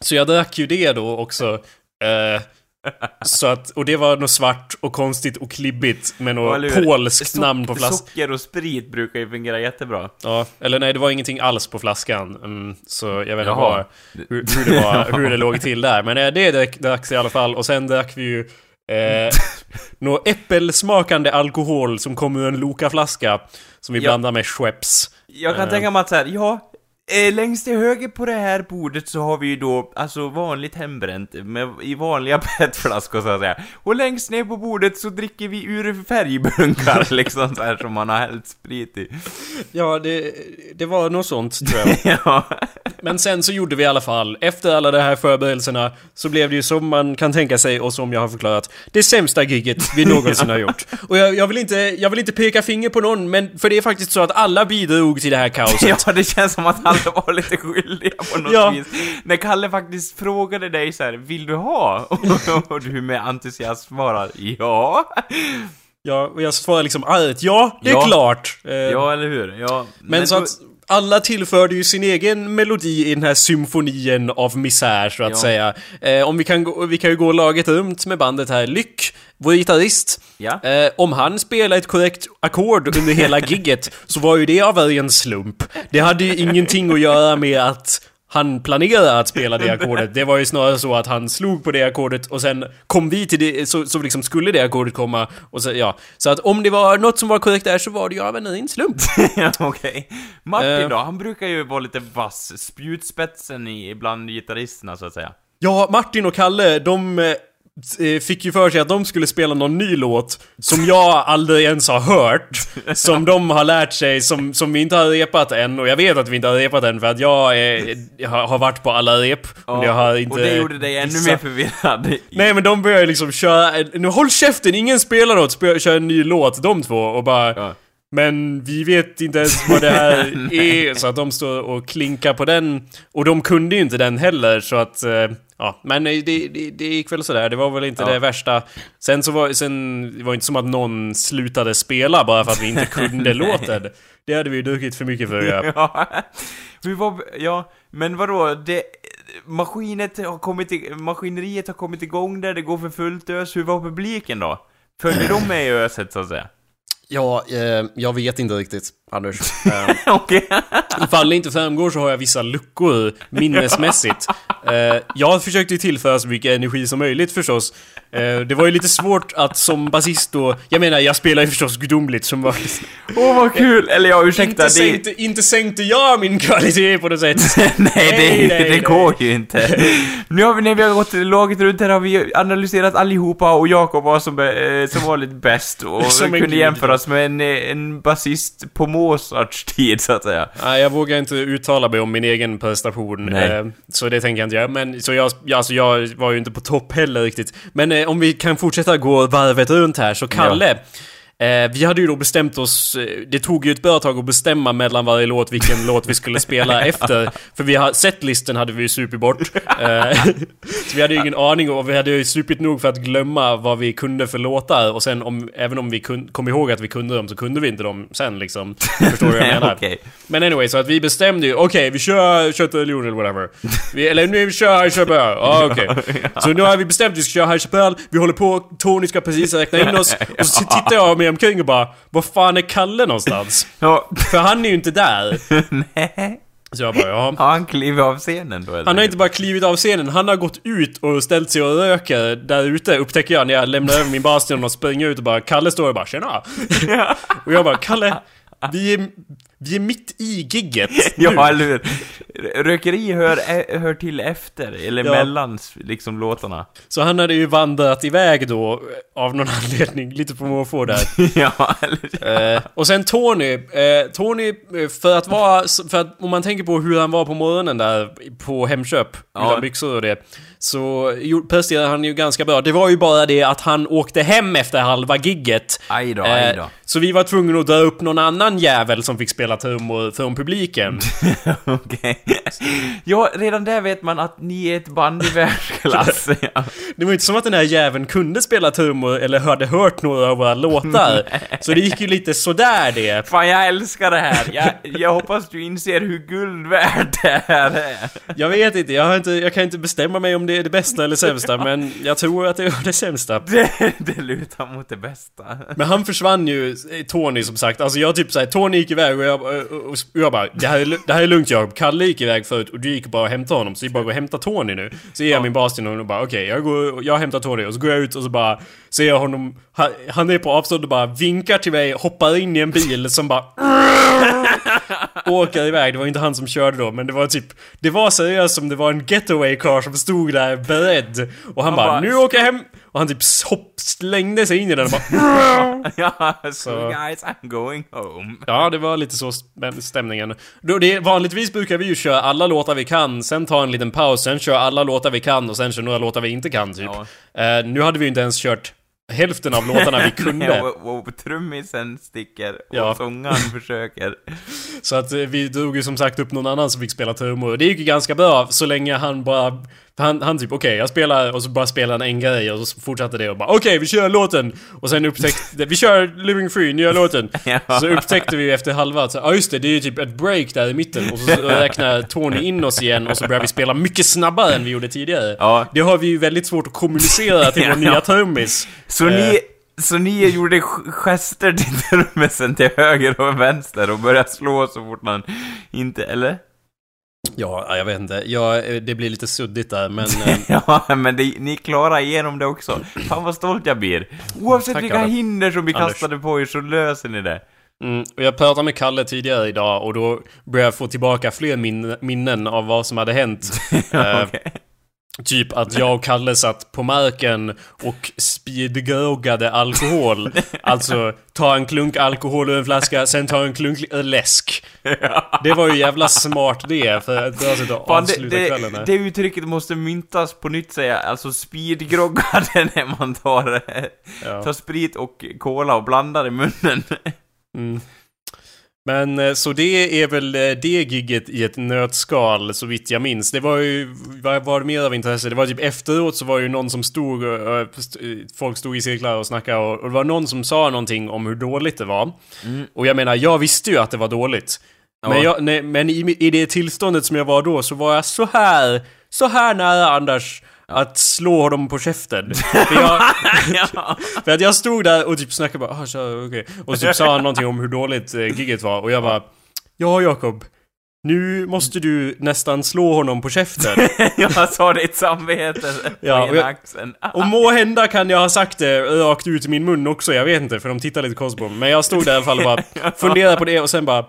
Så jag drack ju det då också. Eh, så att, och det var något svart och konstigt och klibbigt med något polskt namn på flaskan. Socker och sprit brukar ju fungera jättebra. Ja, eller nej, det var ingenting alls på flaskan. Mm, så jag vet inte vad, hur, hur, det var, hur det låg till där. Men eh, det drack- dracks i alla fall. Och sen drack vi ju eh, något äppelsmakande alkohol som kom ur en Loka-flaska. Som vi Ja. blandade med Schweppes. Jag kan Eh. tänka mig att så här, ja, eh, längst till höger på det här bordet så har vi ju då, alltså vanligt hembränt, med, i vanliga petflaskor så att säga. Och längst ner på bordet så dricker vi ur färgbunkar liksom så här som man har hällt sprit i. Ja, det, det var något sånt tror jag. ja. Men sen så gjorde vi i alla fall, efter alla de här förberedelserna, så blev det ju som man kan tänka sig och som jag har förklarat, det sämsta giget vi någonsin har gjort. Och jag, jag, vill inte, jag vill inte peka finger på någon, men för det är faktiskt så att alla bidrog till det här kaoset. ja, det känns som att alla var lite skyldiga på något Ja. vis. När Kalle faktiskt frågade dig så här, vill du ha? Och du med entusiasm svarar, ja. Ja, och jag svarade liksom argt ja, det är Ja. klart. Eh, Ja, eller hur? Ja. men, så då- att alla tillförde ju sin egen melodi i den här symfonien av misär så att Ja. säga. Eh, om vi kan, gå, vi kan ju gå laget runt med bandet här. Lyck, vår gitarrist. Ja. Eh, om han spelar ett korrekt ackord under hela gigget så var ju det av en slump. Det hade ju ingenting att göra med att han planerade att spela det ackordet. Det var ju snarare så att han slog på det ackordet och sen kom vi till det, så, så liksom skulle det ackordet komma. Och så, ja. så att om det var något som var korrekt där så var det ju av en ren slump. Ja, okej. Martin Eh. då? Han brukar ju vara lite vass. Spjutspetsen i, bland gitarristerna, så att säga. Ja, Martin och Kalle, de eh, fick ju för sig att de skulle spela någon ny låt som jag aldrig ens har hört. Som de har lärt sig, som, som vi inte har repat än. Och jag vet att vi inte har repat än för att jag, är, jag har varit på alla rep. och jag har inte och det gjorde dig ännu mer förvirrad. Nej men de börjar liksom köra, nu håll käften, ingen spelar något, spö- kör en ny låt, de två och bara Ja. Men vi vet inte ens vad det här är, så att de står och klinkar på den. Och de kunde ju inte den heller, så att... eh, Ja, men det, det, det gick väl sådär. Det var väl inte Ja. det värsta. Sen så var sen, det var inte som att någon slutade spela bara för att vi inte kunde låten. Det hade vi ju druckit för mycket för ja. Vi var, ja, men vadå? Det, maskinet har kommit i, maskineriet har kommit igång där, det går för fullt ös. Hur var publiken då? Följde de med i öset, så att säga? Ja, eh, jag vet inte riktigt, Anders. Eh, Okej. Ifall det inte framgår så har jag vissa luckor minnesmässigt. Eh, jag försökte ju tillföra så mycket energi som möjligt förstås. Eh, det var ju lite svårt att som basist då... Jag menar, jag spelar ju förstås gudomligt som var... Åh, vad kul! Eller ja, ursäkta, Inte det... sänkte, inte sänkte jag min kvalitet på något sätt. nej, det, Nej, nej, det nej. går ju inte. Nu har vi, när vi har gått laget runt här har vi analyserat allihopa och Jakob var som, eh, som vanligt bäst och Som kunde jämföras med en, en basist på Mozarts tid, så att säga. Nej, jag vågar inte uttala mig om min egen prestation. Nej. Eh, så det tänker jag inte göra. Men, så jag, ja, alltså jag var ju inte på topp heller riktigt. Men eh, om vi kan fortsätta gå varvet runt här, så Kalle. Eh, vi hade ju då bestämt oss, eh, det tog ju ett bra tag att bestämma mellan varje låt vilken låt vi skulle spela efter. För vi har, setlisten hade vi ju supit bort. Eh, så vi hade ju ingen aning och vi hade ju supit nog för att glömma vad vi kunde för låtar. Och sen om, även om vi kun, kom ihåg att vi kunde dem så kunde vi inte dem sen liksom. Förstår du vad jag menar? Okej. Men anyway, så att vi bestämde ju, okej vi kör Kött religion eller whatever. Vi, eller nu vi kör High Chaparral, ja okej. Så nu har vi bestämt att vi ska köra High Chaparral, vi håller på, Tony ska precis räkna in oss. Och så tittar jag mig omkring och bara, var fan är Kalle någonstans? Ja, För han är ju inte där. nej. Så jag bara, ja. Har han klivit av scenen då eller? Han har inte bara klivit av scenen, han har gått ut och ställt sig och röker där ute upptäcker jag när jag lämnar över min bastion och springer ut och bara Kalle står och bara 'Tjena!' Och jag bara 'Kalle, vi är, vi är mitt i gigget nu. Ja, eller hur? Rökeri hör, ä- hör till efter, eller Ja. mellan liksom låtarna. Så han hade ju vandrat iväg då av någon anledning, lite på måfå där. ja, eller Eh, och sen Tony, eh, Tony eh, för att vara, för att om man tänker på hur han var på morgonen där på Hemköp, Ja. utan byxor och det. Så presterade han ju ganska bra. Det var ju bara det att han åkte hem efter halva gigget. Aj då, aj då. Eh, så vi var tvungna att dra upp någon annan jävel som fick spela trummor från publiken. Okej. Ja, redan där vet man att ni är ett band i världsklass. ja. Det var ju inte som att den här jäveln kunde spela trummor eller hade hört några av våra låtar. Så det gick ju lite sådär det. Fan, jag älskar det här. Jag, jag hoppas du inser hur guld värt det här är. Jag vet inte jag, har inte, jag kan inte bestämma mig om det är det bästa eller sämsta, men jag tror att det var det sämsta. Det, det lutar mot det bästa. Men han försvann ju, eh, Tony som sagt. Alltså jag typ såhär, Tony gick iväg och jag, och, jag bara, det här, är, det här är lugnt Jakob. Kalle gick iväg förut och du gick bara och hämtade honom. Så jag bara går och hämtar Tony nu. Så ger jag min bas till honom och bara, okej, jag går, jag hämtar Tony. Och så går jag ut och så bara, ser jag honom, han, han är på avstånd och bara vinkar till mig, hoppar in i en bil som bara åker iväg. Det var inte han som körde då, men det var typ... Det var seriöst som det var en getaway car som stod där beredd. Och han Han bara, bara, nu åker jag hem! Och han typ hopp, slängde sig in i den och bara... ja, so guys, I'm going home. Ja, det var lite så stäm- stämningen. Då det, vanligtvis brukar vi ju köra alla låtar vi kan, sen ta en liten paus, sen köra alla låtar vi kan och sen köra några låtar vi inte kan typ. Ja. Eh, nu hade vi ju inte ens kört hälften av låtarna vi kunde. och, och trummisen sticker och Ja. sångaren försöker. Så att eh, vi drog ju som sagt upp någon annan som fick spela trummor. Det gick ju ganska bra så länge han bara... Han, han typ okej, jag spelar och så bara spelar han en grej och så fortsatte det och bara okej, vi kör låten! Och sen upptäckte... vi kör Living Free, nya låten! Ja. Så upptäckte vi efter halva att ja just det, det är ju typ ett break där i mitten och så räknar Tony in oss igen och så börjar vi spela mycket snabbare än vi gjorde tidigare. Ja. Det har vi ju väldigt svårt att kommunicera till vår nya trummis. Så Eh. ni, så ni gjorde gester till trummisen till höger och vänster och började slå så fort man inte, eller? Ja, jag vet inte. Ja, eh, det blir lite suddigt där men... eh, Ja, men det, ni klarar igenom det också. Fan vad stolt jag blir. Oavsett Tack, vilka Adam. hinder som vi Anders. kastade på er så löser ni det. Mm, och jag pratade med Kalle tidigare idag och då började jag få tillbaka fler min minnen av vad som hade hänt. Eh, Okej. Typ att jag och Kalle satt på marken och speedgroggade alkohol. alltså, ta en klunk alkohol ur en flaska, sen ta en klunk läsk. Det var ju jävla smart det, för att till att Fan, det, avsluta kvällen det, här. det uttrycket måste myntas på nytt säga, alltså speedgroggade när man tar, Ja. tar sprit och cola och blandar i munnen. Mm. Men eh, så det är väl eh, det gigget i ett nötskal så vitt jag minns. Det var ju, vad var det mer av intresse? Det var typ efteråt så var det ju någon som stod, och, eh, folk stod i cirklar och snackade och, och det var någon som sa någonting om hur dåligt det var. Mm. Och jag menar, jag visste ju att det var dåligt. Men, Ja. jag, nej, men i, i det tillståndet som jag var då så var jag så här, så här nära Anders att slå honom på käften. För jag, ja. för att jag stod där och typ snackade bara ah, okej. Och så typ sa han någonting om hur dåligt eh, gigget var och jag bara Ja Jakob Nu måste du nästan slå honom på käften. jag sa ditt samvete på Ja, och ena axeln. Och må hända kan jag ha sagt det rakt ut i min mun också, jag vet inte för de tittar lite konstigt på mig. Men jag stod där i alla fall och bara funderade på det och sen bara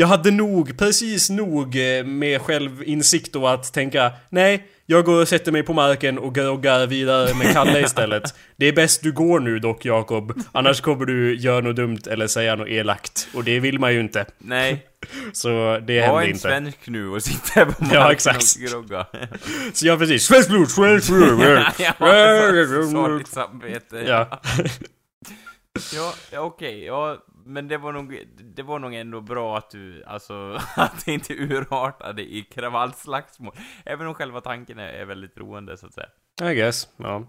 Jag hade nog, precis nog eh, med självinsikt och att tänka Nej, jag går och sätter mig på marken och groggar vidare med Kalle istället. Det är bäst du går nu dock Jakob. Annars kommer du göra något dumt eller säga något elakt. Och det vill man ju inte. Nej, Så det var hände en inte. svensk nu och sitta på marken Ja, exakt. och grogga. Så jag precis, svenskt blod, svenskt blod. ja, så- så ditt samvete. Ja. Ja, ja, okej, ja, men det var nog, det var nog ändå bra att du, alltså, att det inte urartade i kravallslagsmål. Även om själva tanken är, är väldigt roande, så att säga. I guess, ja.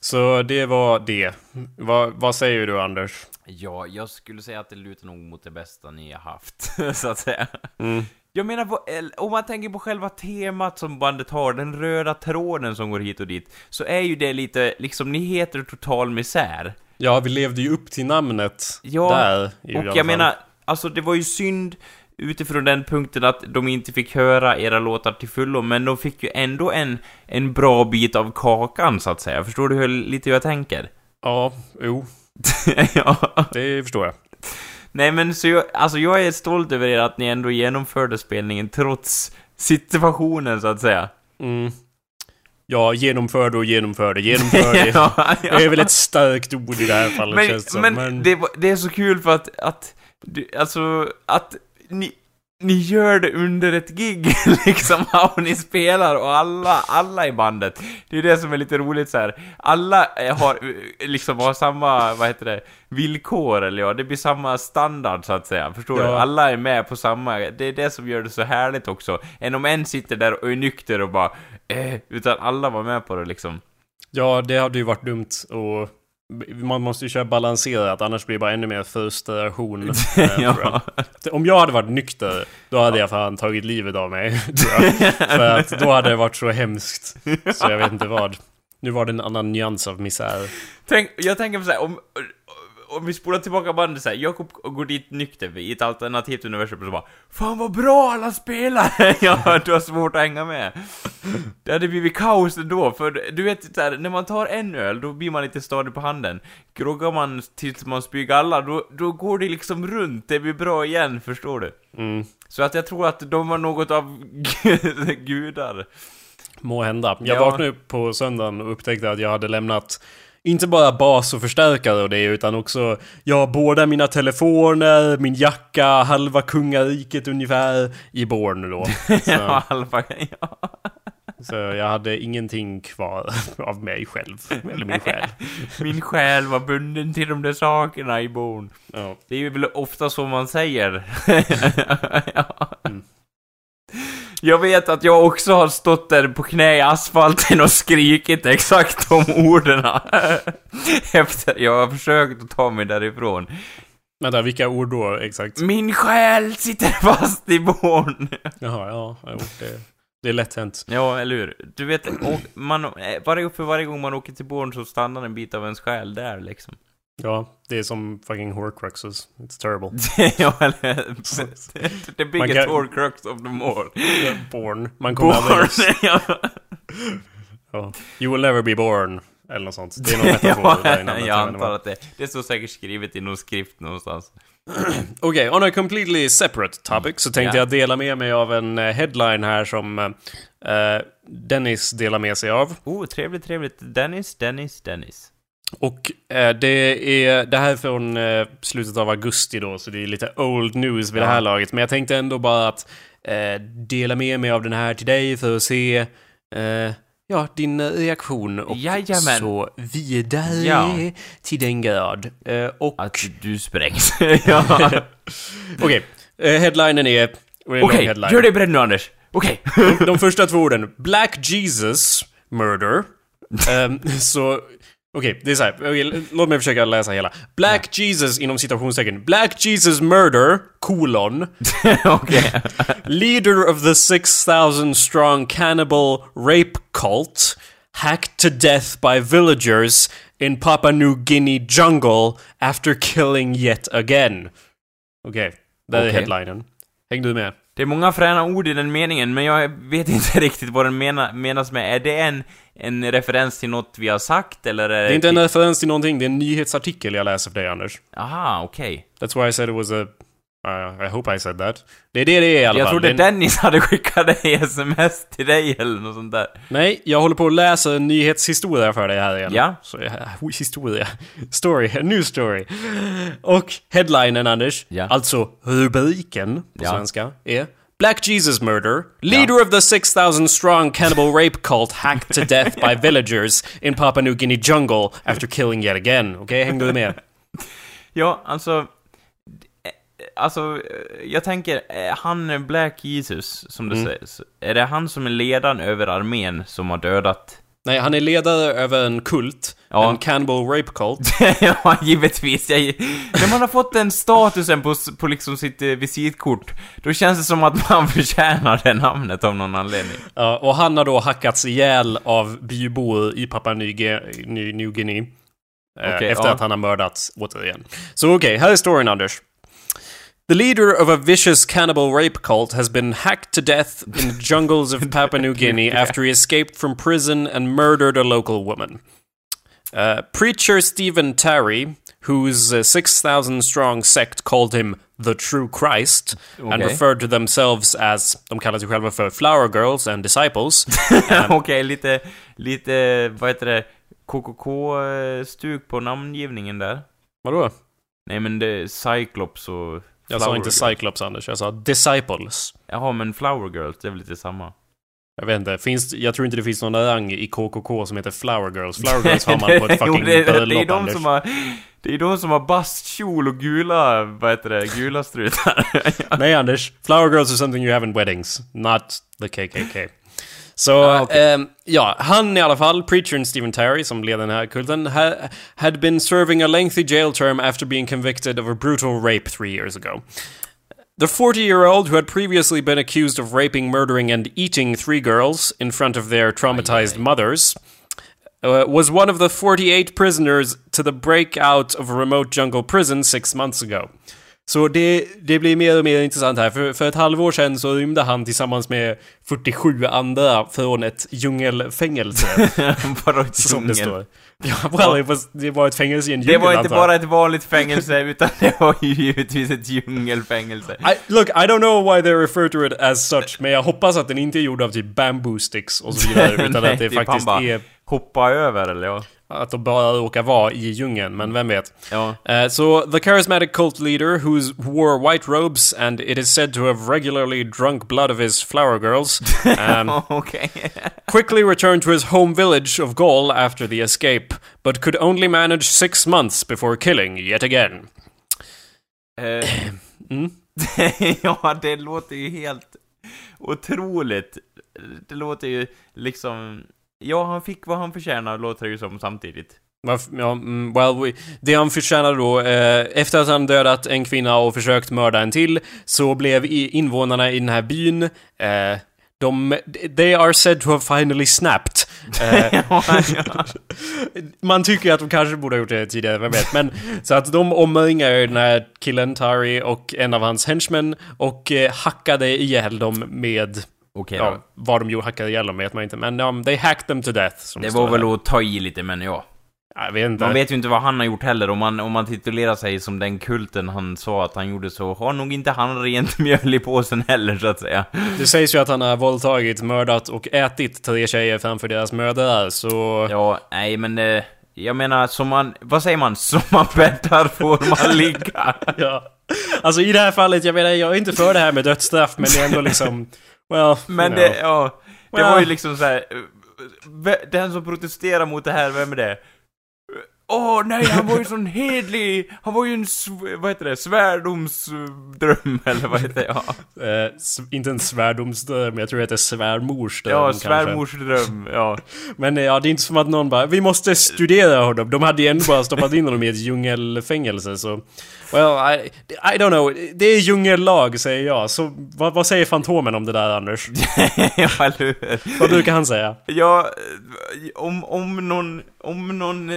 Så det var det. Vad, vad säger du Anders? Ja, jag skulle säga att det lutar nog mot det bästa ni har haft, så att säga. Mm. Jag menar, på- om man tänker på själva temat som bandet har, den röda tråden som går hit och dit, så är ju det lite, liksom, ni heter Total Misär. Ja, vi levde ju upp till namnet Ja, där. i Och jag menar, alltså det var ju synd utifrån den punkten att de inte fick höra era låtar till fullo, men de fick ju ändå en, en bra bit av kakan, så att säga. Förstår du hur, lite hur jag tänker? Ja, jo, ja. det förstår jag. Nej men så jag, alltså jag är stolt över er att ni ändå genomförde spelningen trots situationen, så att säga. Mm. Ja, genomförde och genomförde. Genomförde. ja, Det är väl ett starkt ord i det här fallet men, känns det som. men, Men, Det, det är så kul för att, att du, alltså, att ni, ni gör det under ett gig, liksom, och ni spelar och alla, alla i bandet. Det är det som är lite roligt så här. Alla eh, har, eh, liksom, har samma, vad heter det, villkor, eller ja, det blir samma standard så att säga. Förstår du? Ja. Alla är med på samma, det är det som gör det så härligt också. Än om en sitter där och är nykter och bara, eh, utan alla var med på det liksom. ja, det hade ju varit dumt och man måste ju köra balanserat, annars blir det bara ännu mer frustration. eh, ja. Om jag hade varit nykter, då hade jag fan tagit livet av mig. För att då hade det varit så hemskt. Så jag vet inte vad. Nu var det en annan nyans av misär. Tänk, jag tänker på så här, om, om vi spolar tillbaka bandet så här, Jakob går dit nykter i ett alternativt universum och så bara Fan vad bra alla spelar! ja, du har svårt att hänga med. Det hade blivit kaos ändå, för du vet så här, när man tar en öl, då blir man lite stadig på handen. Groggar man tills man spyr alla, då, då går det liksom runt, det blir bra igen, förstår du? Mm. Så att jag tror att de var något av gudar. Må hända. Jag Ja. vaknade upp på söndagen och upptäckte att jag hade lämnat inte bara bas och förstärkare och det utan också ja, båda mina telefoner, min jacka, halva kungariket ungefär i Born då. Så, ja, halva, ja. så jag hade ingenting kvar av mig själv, eller min själ. Min själ var bunden till de där sakerna i bon. Ja. Det är ju väl ofta så man säger. ja. Mm. Jag vet att jag också har stått där på knä i asfalten och skrikit exakt de orden. Efter jag har försökt att ta mig därifrån. Vänta, vilka ord då exakt? Min själ sitter fast i bon. Jaha, ja, jo, det, det är lätt hänt. Ja, eller hur? Du vet, man, eh, varje, för varje gång man åker till Born så stannar en bit av ens själ där liksom. Ja, det är som fucking horcruxes. It's terrible. ja, eller... The biggest kan- horcrux of them all. Born. Man kommer aldrig Born, ja. Ja. You will never be born. Eller något sånt. Det är någon metafor där i namnet. jag antar att det, det står säkert skrivet i någon skrift någonstans. Okej, on a completely separate topic så tänkte Ja. jag dela med mig av en eh, headline här som eh, Dennis delar med sig av. Oh, trevligt, trevligt. Dennis, Dennis, Dennis. Och eh, det är det här är från eh, slutet av augusti då, så det är lite old news vid det här Ja. laget. Men jag tänkte ändå bara att eh, dela med mig av den här till dig för att se eh, ja, din reaktion och Jajamän. så vidare Ja. till den grad. Eh, och Att du sprängs. ja. okej, eh, headlinen är... Okej, headline. gör dig beredd nu Anders. Okej. De, de första två orden. Black Jesus Murder. Ehm, så... Okej, det är så här. Okej, låt mig försöka läsa hela. Black Jesus inom citationstecken. Black Jesus Murder, kolon. Leader of the 6000 strong cannibal rape cult. Hacked to death by villagers in Papua New Guinea jungle after killing yet again. Okej, där är Okej. headlinen. Häng du med? Det är många fräna ord i den meningen, men jag vet inte riktigt vad den mena, menas med. Är det en, en referens till något vi har sagt, eller är Det är inte en referens till någonting, det är en nyhetsartikel jag läser för dig, Anders. Aha, okej. That's why I said it was a... Uh, I hope I said that. Det är det det är i alla Jag fall. trodde Det är en- Dennis hade skickat dig sms till dig eller något sånt där. Nej, jag håller på att läsa en nyhetshistoria för dig här igen. Ja. Så, ja, historia. Story, new story. Och headlinen, Anders, Ja. alltså rubriken på Ja. svenska, är Black Jesus murder. Leader of the 6000 strong cannibal rape cult hacked to death by villagers in Papua New Guinea jungle after killing yet again. Okej, hängde du med? Ja, alltså... Alltså, jag tänker, eh, han Black Jesus, som det Mm. sägs. Är det han som är ledaren över armén som har dödat? Nej, han är ledare över en kult. Ja. En cannibal rape cult. ja, givetvis. Jag, när man har fått den statusen på, på liksom sitt eh, visitkort, då känns det som att man förtjänar det namnet av någon anledning. Ja, och han har då hackats ihjäl av bybor i Papua New Guinea. Eh, Okej, efter ja. att han har mördats återigen. Så okej, här är storyn Anders. The leader of a vicious cannibal rape cult has been hacked to death in the jungles of Papua New Guinea after he escaped from prison and murdered a local woman. Uh, preacher Stephen Tarry, whose uh, 6,000 strong sect called him the true Christ and referred to themselves as, de kallar sig själva för flower girls and disciples. Okej, lite, lite, vad heter det, KKK-stuk på namngivningen där. Vadå? Nej men det är Cyclops och... Jag sa inte Girls. Cyclops Anders, jag sa Disciples. Jaha, men Flower Girls, det är väl lite samma? Jag vet inte, finns, jag tror inte det finns någon rang i KKK som heter Flower Girls. Flower Girls har man på ett Jo, fucking det, det, det är bröllop de Anders. som har... Det är de som har bastkjol och gula, vad heter det, gula strutar. Nej Anders, Flower Girls is something you have in weddings, not the KKK. Så, Ah, okej. ehm, ja, han i alla fall, preachern Stephen Terry, som leder den här kulten, ha, had been serving a lengthy jail term after being convicted of a brutal rape three years ago. The 40 year old, who had previously been accused of raping, murdering, and eating three girls in front of their traumatized mothers, uh, was one of the 48 prisoners to the breakout of a remote jungle prison six months ago. Så det, det blir mer och mer intressant här. För, för ett halvår sedan så rymde han tillsammans med 47 andra från ett djungelfängelse. Vadå som det djungel? står. Ja, was, det var ett fängelse i en Det djungel var inte antar bara ett vanligt fängelse, utan det var ju givetvis ett djungelfängelse. I, look, I don't know why they refer to it as such, men jag hoppas att den inte är gjord av typ bamboo sticks och så vidare, utan Nej, att det faktiskt bara- är Hoppa över, eller ja? Att de bara råkar vara i djungeln, men vem vet. Ja. Uh, so, the charismatic cult leader, who wore white robes and it is said to have regularly drunk blood of his flower girls, um, Okej. quickly returned to his home village of Gaul after the escape, but could only manage six months before killing yet again. Eh, Mm. ja, det låter ju helt otroligt. Det låter ju liksom... Ja, han fick vad han förtjänar, låter det ju som samtidigt. Ja, mm, well, we, det han förtjänade då, eh, efter att han dödat en kvinna och försökt mörda en till, så blev invånarna i den här byn, eh, de, they are said to have finally snapped. Eh, ja, ja. man tycker att de kanske borde ha gjort det tidigare, vem vet. Men, så att de omringar den här killen, Tari, och en av hans henchmen, och eh, hackade ihjäl dem med, Okej ja, då. vad de gjorde, hackade ihjäl dem vet man inte, men um, they hacked them to death. Som Det var väl här. att ta i lite, men ja. Jag vet inte. Man vet ju inte vad han har gjort heller. Om man, om man titulerar sig som den kulten han sa att han gjorde så har nog inte han rent mjöl i påsen heller, så att säga. Det sägs ju att han har våldtagit, mördat och ätit tre tjejer framför deras mödrar, så... Ja, nej men... Eh, jag menar, som man... Vad säger man? Som man bäddar får man ligga. Ja. Alltså i det här fallet, jag menar, jag är inte för det här med dödsstraff, men det är ändå liksom... Well, Men det, know. ja... Det Well. var ju liksom så här. eh, Den som protesterar mot det här, vem är det? Åh nej, han var ju sån hedlig! Han var ju en, sv- vad heter det, svärdomsdröm, eller vad heter det? Ja, Eh, inte en svärdomsdröm, jag tror det heter svärmorsdröm ja svärmorsdröm, ja. Men eh, ja, det är inte som att någon bara 'Vi måste studera honom' De hade ju ändå bara stoppat in honom i ett djungelfängelse så... Well, I, I don't know. Det är djungellag, säger jag. Så vad, vad säger Fantomen om det där, Anders? ja, eller hur? Vad brukar han säga? Ja, om, om någon, om någon,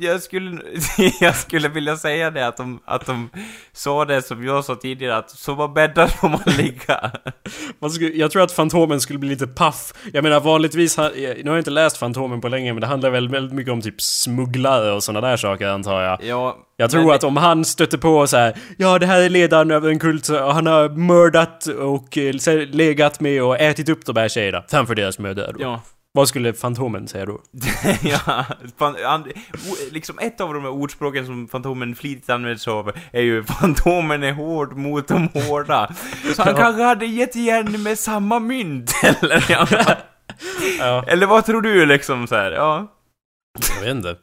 jag skulle, jag skulle vilja säga det att de, att de sa det som jag sa tidigare, att så var bäddar får man ligga. Vad skulle- Jag tror att Fantomen skulle bli lite paff. Jag menar vanligtvis, jag- nu har jag inte läst Fantomen på länge, men det handlar väl väldigt mycket om typ smugglare och sådana där saker antar jag. Ja, Jag tror att om han stötte på så här, ja det här är ledaren över en kult och han har mördat och eh, legat med och ätit upp de här tjejerna framför deras mödrar. Ja. Vad skulle Fantomen säga då? ja, fan, an, o- liksom ett av de här ordspråken som Fantomen flitigt används av är ju Fantomen är hård mot de hårda. Så han Ja. kanske hade gett igen med samma mynt, eller? Ja. Ja, Eller vad tror du liksom så här? Ja. jag vet inte.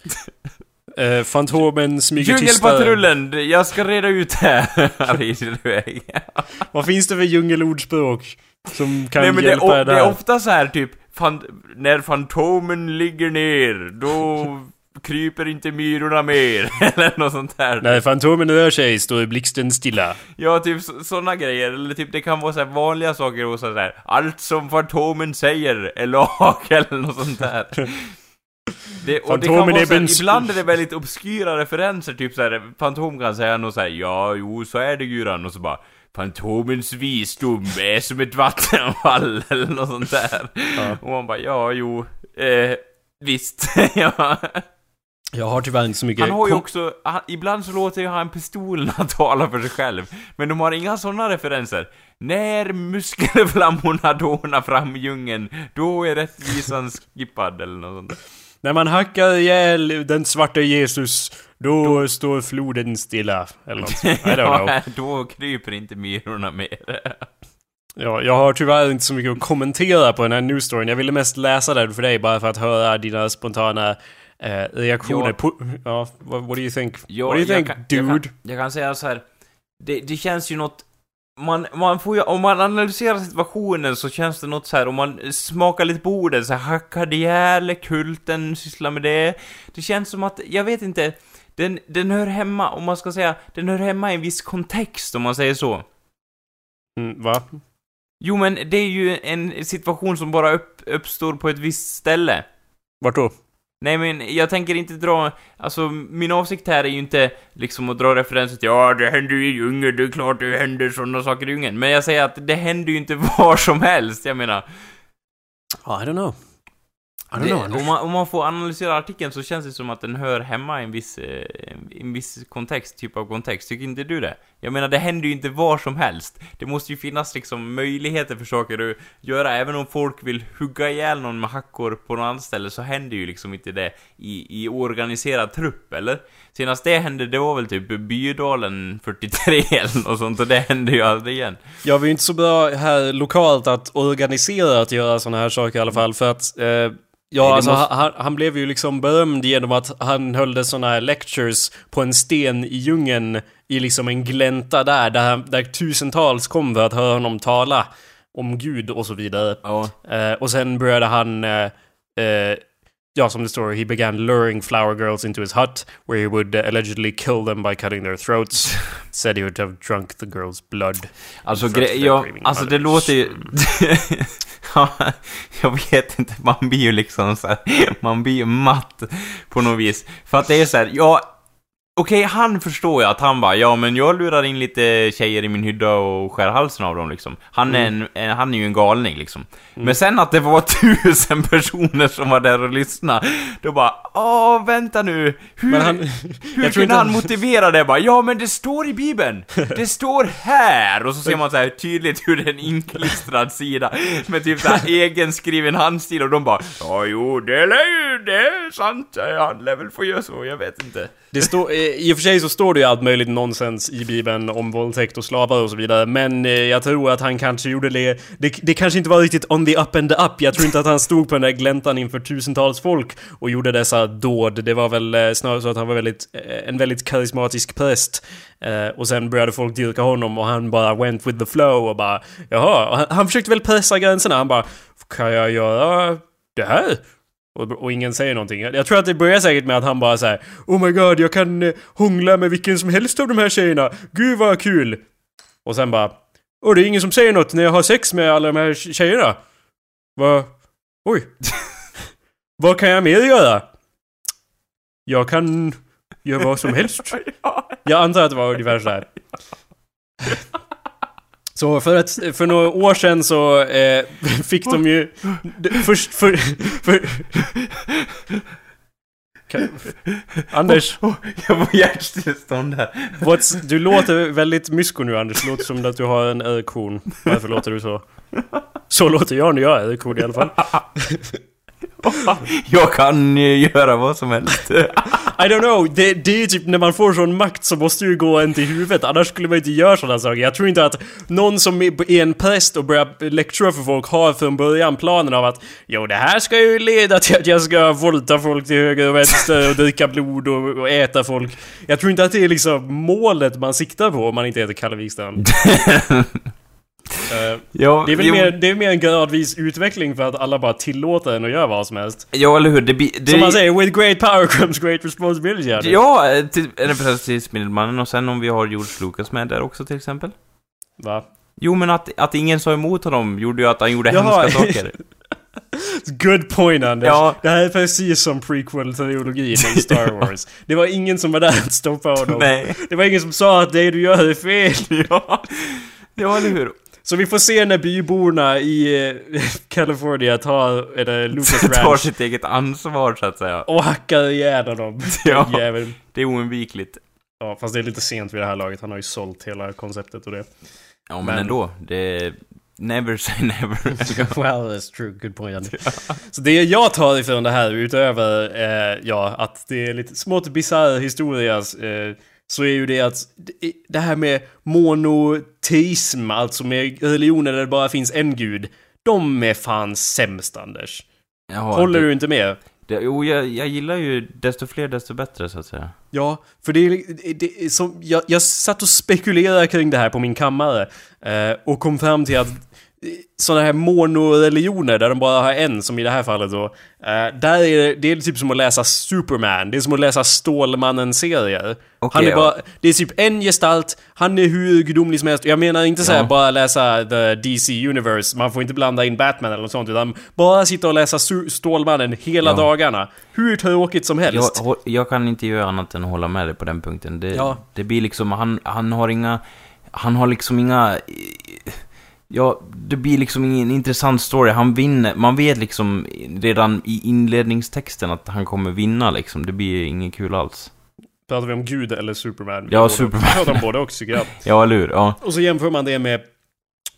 Eh, Fantomen smyger. Djungelpatrullen! Jag ska reda ut det här! Vad finns det för djungelordspråk? Som kan Nej men det är, hjälpa o- er det är ofta så här typ, fan, när Fantomen ligger ner, då kryper inte myrorna mer, eller något sånt där. När Fantomen rör sig står blixten stilla. Ja, typ sådana grejer, eller typ det kan vara så här vanliga saker och så här, allt som Fantomen säger är lag, eller något sånt där. Det, och det kan Fantomen vara är så här, bens- ibland är det väldigt obskyra referenser, typ så här, Fantom kan säga något så här, ja, jo, så är det Guran, och så bara Fantomens visdom är som ett vattenfall, eller något sånt där. Ja. Och man bara, ja, jo, eh, visst, ja. Jag har tyvärr inte så mycket... Han har ju också, han, ibland så låter ju han pistolerna tala för sig själv. Men de har inga sådana referenser. När muskelflammorna dånar fram i djungeln, då är rättvisan skippad eller något sånt. När man hackar ihjäl den svarte Jesus, då står floden stilla. Eller något. I don't know. Då kryper inte myrorna mer. Ja, jag har tyvärr inte så mycket att kommentera på den här news storyn. Jag ville mest läsa den för dig bara för att höra dina spontana eh, reaktioner Ja. Ja, what, what do you think? Ja, what do you jag think, kan- jag dude? kan, jag kan säga så här. Det, det känns ju något... Man, man får ju, om man analyserar situationen så känns det något så här, om man smakar lite på orden, så här, hackade ihjäl, kulten sysslar med det. Det känns som att, jag vet inte, den, den hör hemma, om man ska säga, den hör hemma i en viss kontext, om man säger så. Mm, va? Jo, men det är ju en situation som bara upp, uppstår på ett visst ställe. Vart då? Nej men jag tänker inte dra, alltså min avsikt här är ju inte liksom att dra referenser till ja det händer ju i djungeln, det är klart det händer sådana saker i djungeln. Men jag säger att det händer ju inte var som helst, jag menar. I don't know. Det, know. om, man, om man får analysera artikeln så känns det som att den hör hemma i en viss, eh, en viss kontext, typ av kontext. Tycker inte du det? Jag menar, det händer ju inte var som helst. Det måste ju finnas liksom möjligheter för saker att göra. Även om folk vill hugga ihjäl någon med hackor på något annat ställe så händer ju liksom inte det i, i organiserad trupp, eller? Senast det hände, det var väl typ Bydalen 43 eller något sånt, och det hände ju aldrig igen. Jag var ju inte så bra här lokalt att organisera att göra såna här saker i alla fall för att eh, Ja, alltså måste- han, han blev ju liksom berömd genom att han höll såna här lectures på en sten i djungeln i liksom en glänta där, där, där tusentals kom för att höra honom tala om Gud och så vidare. Ja. Eh, och sen började han, eh, eh, ja som det står, he began luring flower girls into his hut where he would uh, allegedly kill them by cutting their throats. Said he would have drunk the girls blood. Alltså, gre- ja, alltså det låter ju... Ja, jag vet inte, man blir ju liksom så här, man blir ju matt på något vis. För att det är så här, ja... Okej, han förstår ju att han bara, ja men jag lurar in lite tjejer i min hydda och skär halsen av dem liksom. Han är, en, en, han är ju en galning liksom. Men sen att det var tusen personer som var där och lyssnade, då bara, åh vänta nu, hur, han- hur jag kunde han han- motivera det bara? Ja men det står i bibeln! Det står här! Och så ser man så här tydligt hur det är en inklistrad sida med typ så här egenskriven handstil och de bara Ja jo, det lär ju, det är sant, han lär väl få göra så, jag vet inte. Det står, eh, i och för sig så står det ju allt möjligt nonsens i Bibeln om våldtäkt och slavar och så vidare, men eh, jag tror att han kanske gjorde det, det... Det kanske inte var riktigt on the up and the up. Jag tror inte att han stod på den där gläntan inför tusentals folk och gjorde dessa dåd. Det var väl eh, snarare så att han var väldigt, eh, en väldigt karismatisk präst. Eh, och sen började folk dyrka honom och han bara went with the flow och bara Jaha, och han, han försökte väl pressa gränserna. Han bara Kan jag göra det här? Och, och ingen säger någonting. Jag, tror att det börjar säkert med att han bara säger Oh my god, jag kan eh, hångla med vilken som helst av de här tjejerna. Gud vad kul! Och sen bara Åh, det är ingen som säger något när jag har sex med alla de här tje- tjejerna. Vad? Oj. vad kan jag mer göra? Jag kan göra vad som helst. Jag antar att det var ungefär sådär. Så för, ett, för några år sedan så eh, fick de ju... Först för... för kan, Anders, Jag får hjärtstillestånd här. what's, du låter väldigt mysko nu Anders. Det låter som att du har en erektion. Varför låter du så? Så låter jag när jag har erektion i alla fall. Jag kan ju göra vad som helst. I don't know, det, det är typ när man får sån makt så måste ju gå en till huvudet, annars skulle man inte göra sådana saker. Jag tror inte att någon som är en präst och börjar lectura för folk har från början planen av att Jo, det här ska ju leda till att jag ska våldta folk till höger och vänster och dricka blod och, och äta folk. Jag tror inte att det är liksom målet man siktar på om man inte heter Kalle Wikstrand. Eh, Ja, det är väl jo, mer, det är mer en gradvis utveckling för att alla bara tillåter en att göra vad som helst. Ja, eller hur? Det, det, Som man säger, with great power comes great responsibility. ja. Ja, eh, till, precis till Spindelmannen och sen om vi har George Lucas med där också till exempel. Va? Jo, men att, att ingen sa emot honom gjorde ju att han gjorde Jaha. hemska saker. Good point Anders. Ja. Det här är precis som prequel-trilogin i Star Wars. Det var ingen som var där att stoppa honom. Nej. Det var ingen som sa att det du gör är fel. Ja. ja, eller hur? Så vi får se när byborna i eh, California tar, eller Lucas Tar Ranch, sitt eget ansvar, så att säga. och hackar ihjäl honom. Ja. Jäveln. Det är oundvikligt. Ja, fast det är lite sent vid det här laget. Han har ju sålt hela konceptet och det. Ja, men, Men- ändå. Det... Never say never. well, that's true. Good point. Anders. Så det jag tar ifrån det här utöver, eh, ja, att det är lite smått bisarr historia, eh, så är ju det att det- här med monoteism, alltså med religioner där det bara finns en gud, de är fan sämst Anders. Ja, Håller det, du inte med? Det, jo, jag, jag gillar ju desto fler desto bättre, så att säga. Ja, för det är som, jag, jag satt och spekulerade kring det här på min kammare eh, och kom fram till att sådana här monoreligioner där de bara har en, som i det här fallet då, eh, där är det, det är typ som att läsa Superman, det är som att läsa Stålmannen-serier. Okej, han är ja. bara, det är typ en gestalt, han är hur gudomlig som helst. Jag menar inte såhär Ja. bara läsa the DC Universe, man får inte blanda in Batman eller något sånt, utan bara sitta och läsa Stålmannen hela Ja. dagarna. Hur tråkigt som helst. Jag, jag kan inte göra annat än att hålla med dig på den punkten. Det, Ja. det blir liksom, han, han har inga... Han har liksom inga... Ja, det blir liksom ingen intressant story. Han vinner, man vet liksom redan i inledningstexten att han kommer vinna liksom. Det blir inget kul alls. Pratar vi om Gud eller Superman? Ja, Superman. Vi pratar om både också. Ja, eller hur? Ja. Och så jämför man det med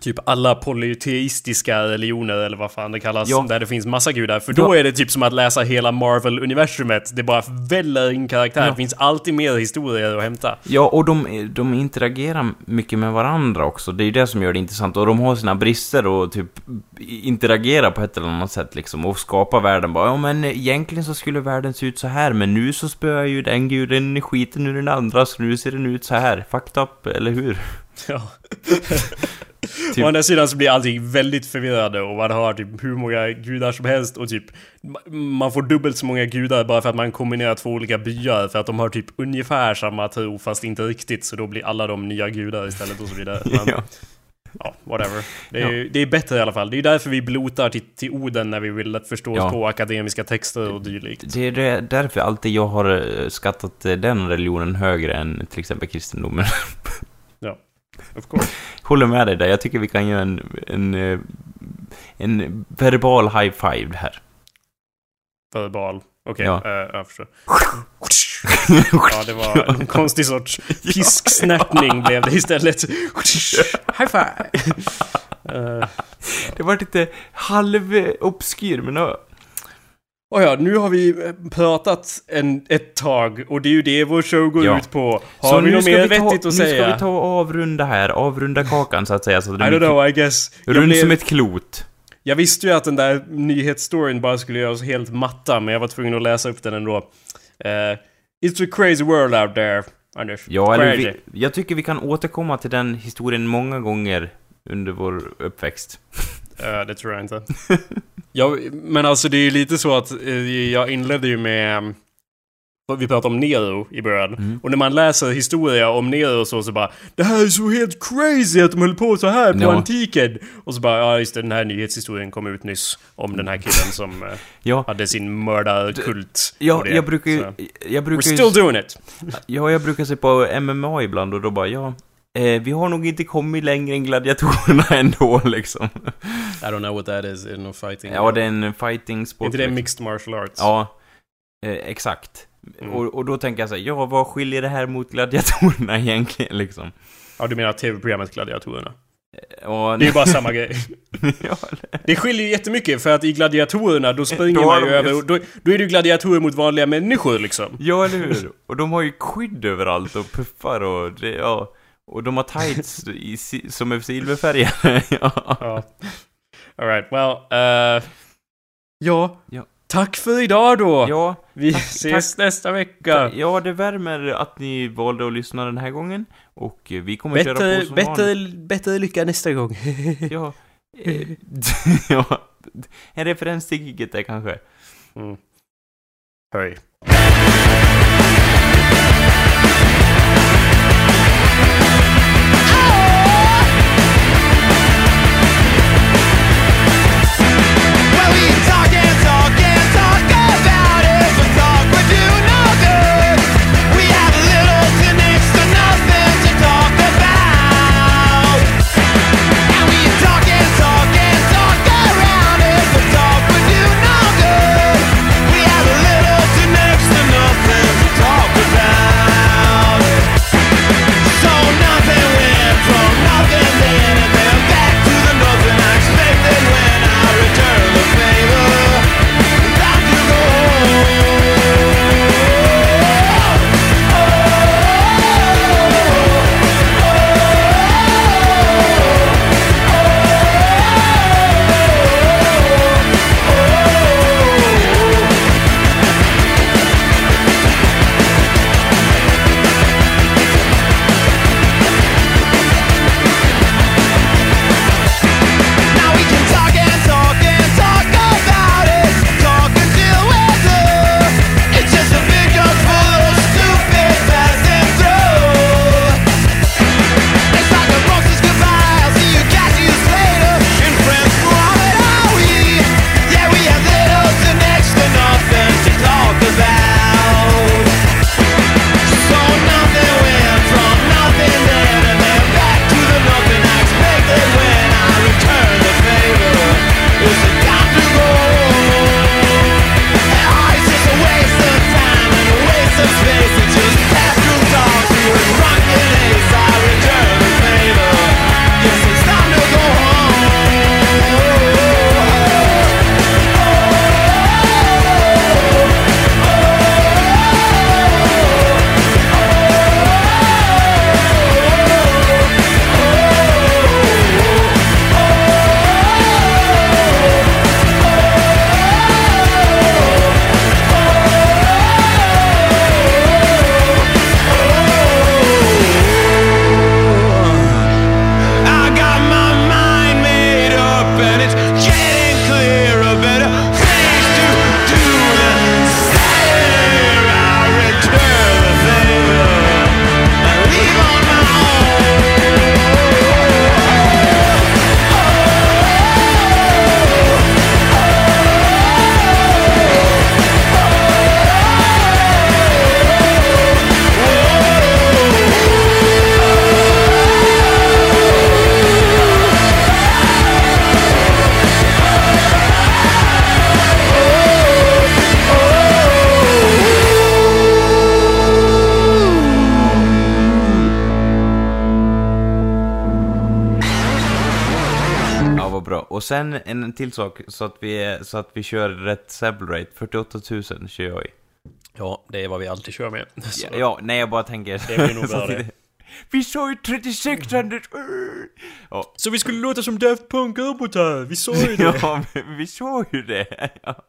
typ alla polyteistiska religioner eller vad fan det kallas. Ja. Där det finns massa gudar. För då Ja. är det typ som att läsa hela Marvel-universumet. Det bara väller in karaktär. Ja. Det finns alltid mer historier att hämta. Ja, och de, de interagerar mycket med varandra också. Det är ju det som gör det intressant. Och de har sina brister och typ interagerar på ett eller annat sätt liksom. Och skapar världen bara. Ja, men egentligen så skulle världen se ut så här. Men nu så spöar ju den guden skiten ur den andra. Så nu ser den ut så här. Fucked up, eller hur? Ja. Typ- Å andra sidan så blir allting väldigt förvirrande och man har typ hur många gudar som helst och typ ma- man får dubbelt så många gudar bara för att man kombinerar två olika byar för att de har typ ungefär samma tro fast inte riktigt så då blir alla de nya gudar istället och så vidare. Men, Ja. Ja, whatever. Det är, det är bättre i alla fall. Det är därför vi blotar till, till orden när vi vill förstå oss Ja. på akademiska texter och dylikt. Det är därför alltid jag har eh, skattat eh, den religionen högre än till exempel kristendomen. Of course. Håller med dig där. Jag tycker vi kan göra en, en, eh, en verbal high five här. Verbal. Okej, Ja. eh, jag förstår. Ja, det var en konstig sorts pisksnärtning blev det istället. High five! Det var lite halv-obskyr, men ja. Och ja, nu har vi eh, pratat en, ett tag och det är ju det vår show går Ja. ut på. Har vi nu något mer vi ta, vettigt att nu säga? ska vi ta och avrunda här, avrunda kakan så att säga. Så att I don't know, I guess. Rund blev, som ett klot. jag visste ju att den där nyhetsstoryn bara skulle göra oss helt matta, men jag var tvungen att läsa upp den ändå. Uh, it's a crazy world out there, Anders. Ja, eller vi, jag tycker vi kan återkomma till den historien många gånger under vår uppväxt. Eh, det tror jag inte. ja, men alltså det är ju lite så att eh, jag inledde ju med... um, Vi pratade om Nero i början. Mm. Och när man läser historia om Nero och så, så bara Det här är så helt crazy att de höll på så här på Ja. antiken! Och så bara, ja just det, den här nyhetshistorien kom ut nyss. Om den här killen som eh, Ja, hade sin mördarkult. ja det. jag brukar ju... Jag We're brukar still ju, doing it! ja, jag brukar se på MMA ibland och då bara, ja eh, vi har nog inte kommit längre än gladiatorerna ändå liksom. I don't know what that is, in fighting. Ja, det är en fighting sport. Inte det liksom. mixed martial arts? Ja, eh, exakt. Mm. Och, och, då tänker jag så här, ja, vad skiljer det här mot gladiatorerna egentligen liksom? Ja, du menar tv-programmet Gladiatorerna? Eh, och... Det är ju bara samma grej. det... det skiljer ju jättemycket för att i gladiatorerna då springer då man ju över... Just... Då, då, är det ju gladiatorer mot vanliga människor liksom. Ja, eller hur? och de har ju skydd överallt och puffar och det, ja... Och de har tights i, som är silverfärgade. ja. Alright, well. Uh, ja. ja. Tack för idag då! Ja, Vi tack, ses tack, nästa vecka! Ja, det värmer att ni valde att lyssna den här gången. Och eh, vi kommer bättre, köra på som bättre, bättre lycka nästa gång! ja, ja. En referens till giget där kanske. Mm. Hej. en, till sak så att vi, så att vi kör rätt sable rate. 48 000 kör jag i. Ja, det är vad vi alltid kör med. Ja, ja, nej jag bara tänker... Det blir nog bra. Vi sa ju 36 Anders! Så vi skulle låta som Daft Punk Robotar, vi sa ju det! ja, vi sa ju det! Ja.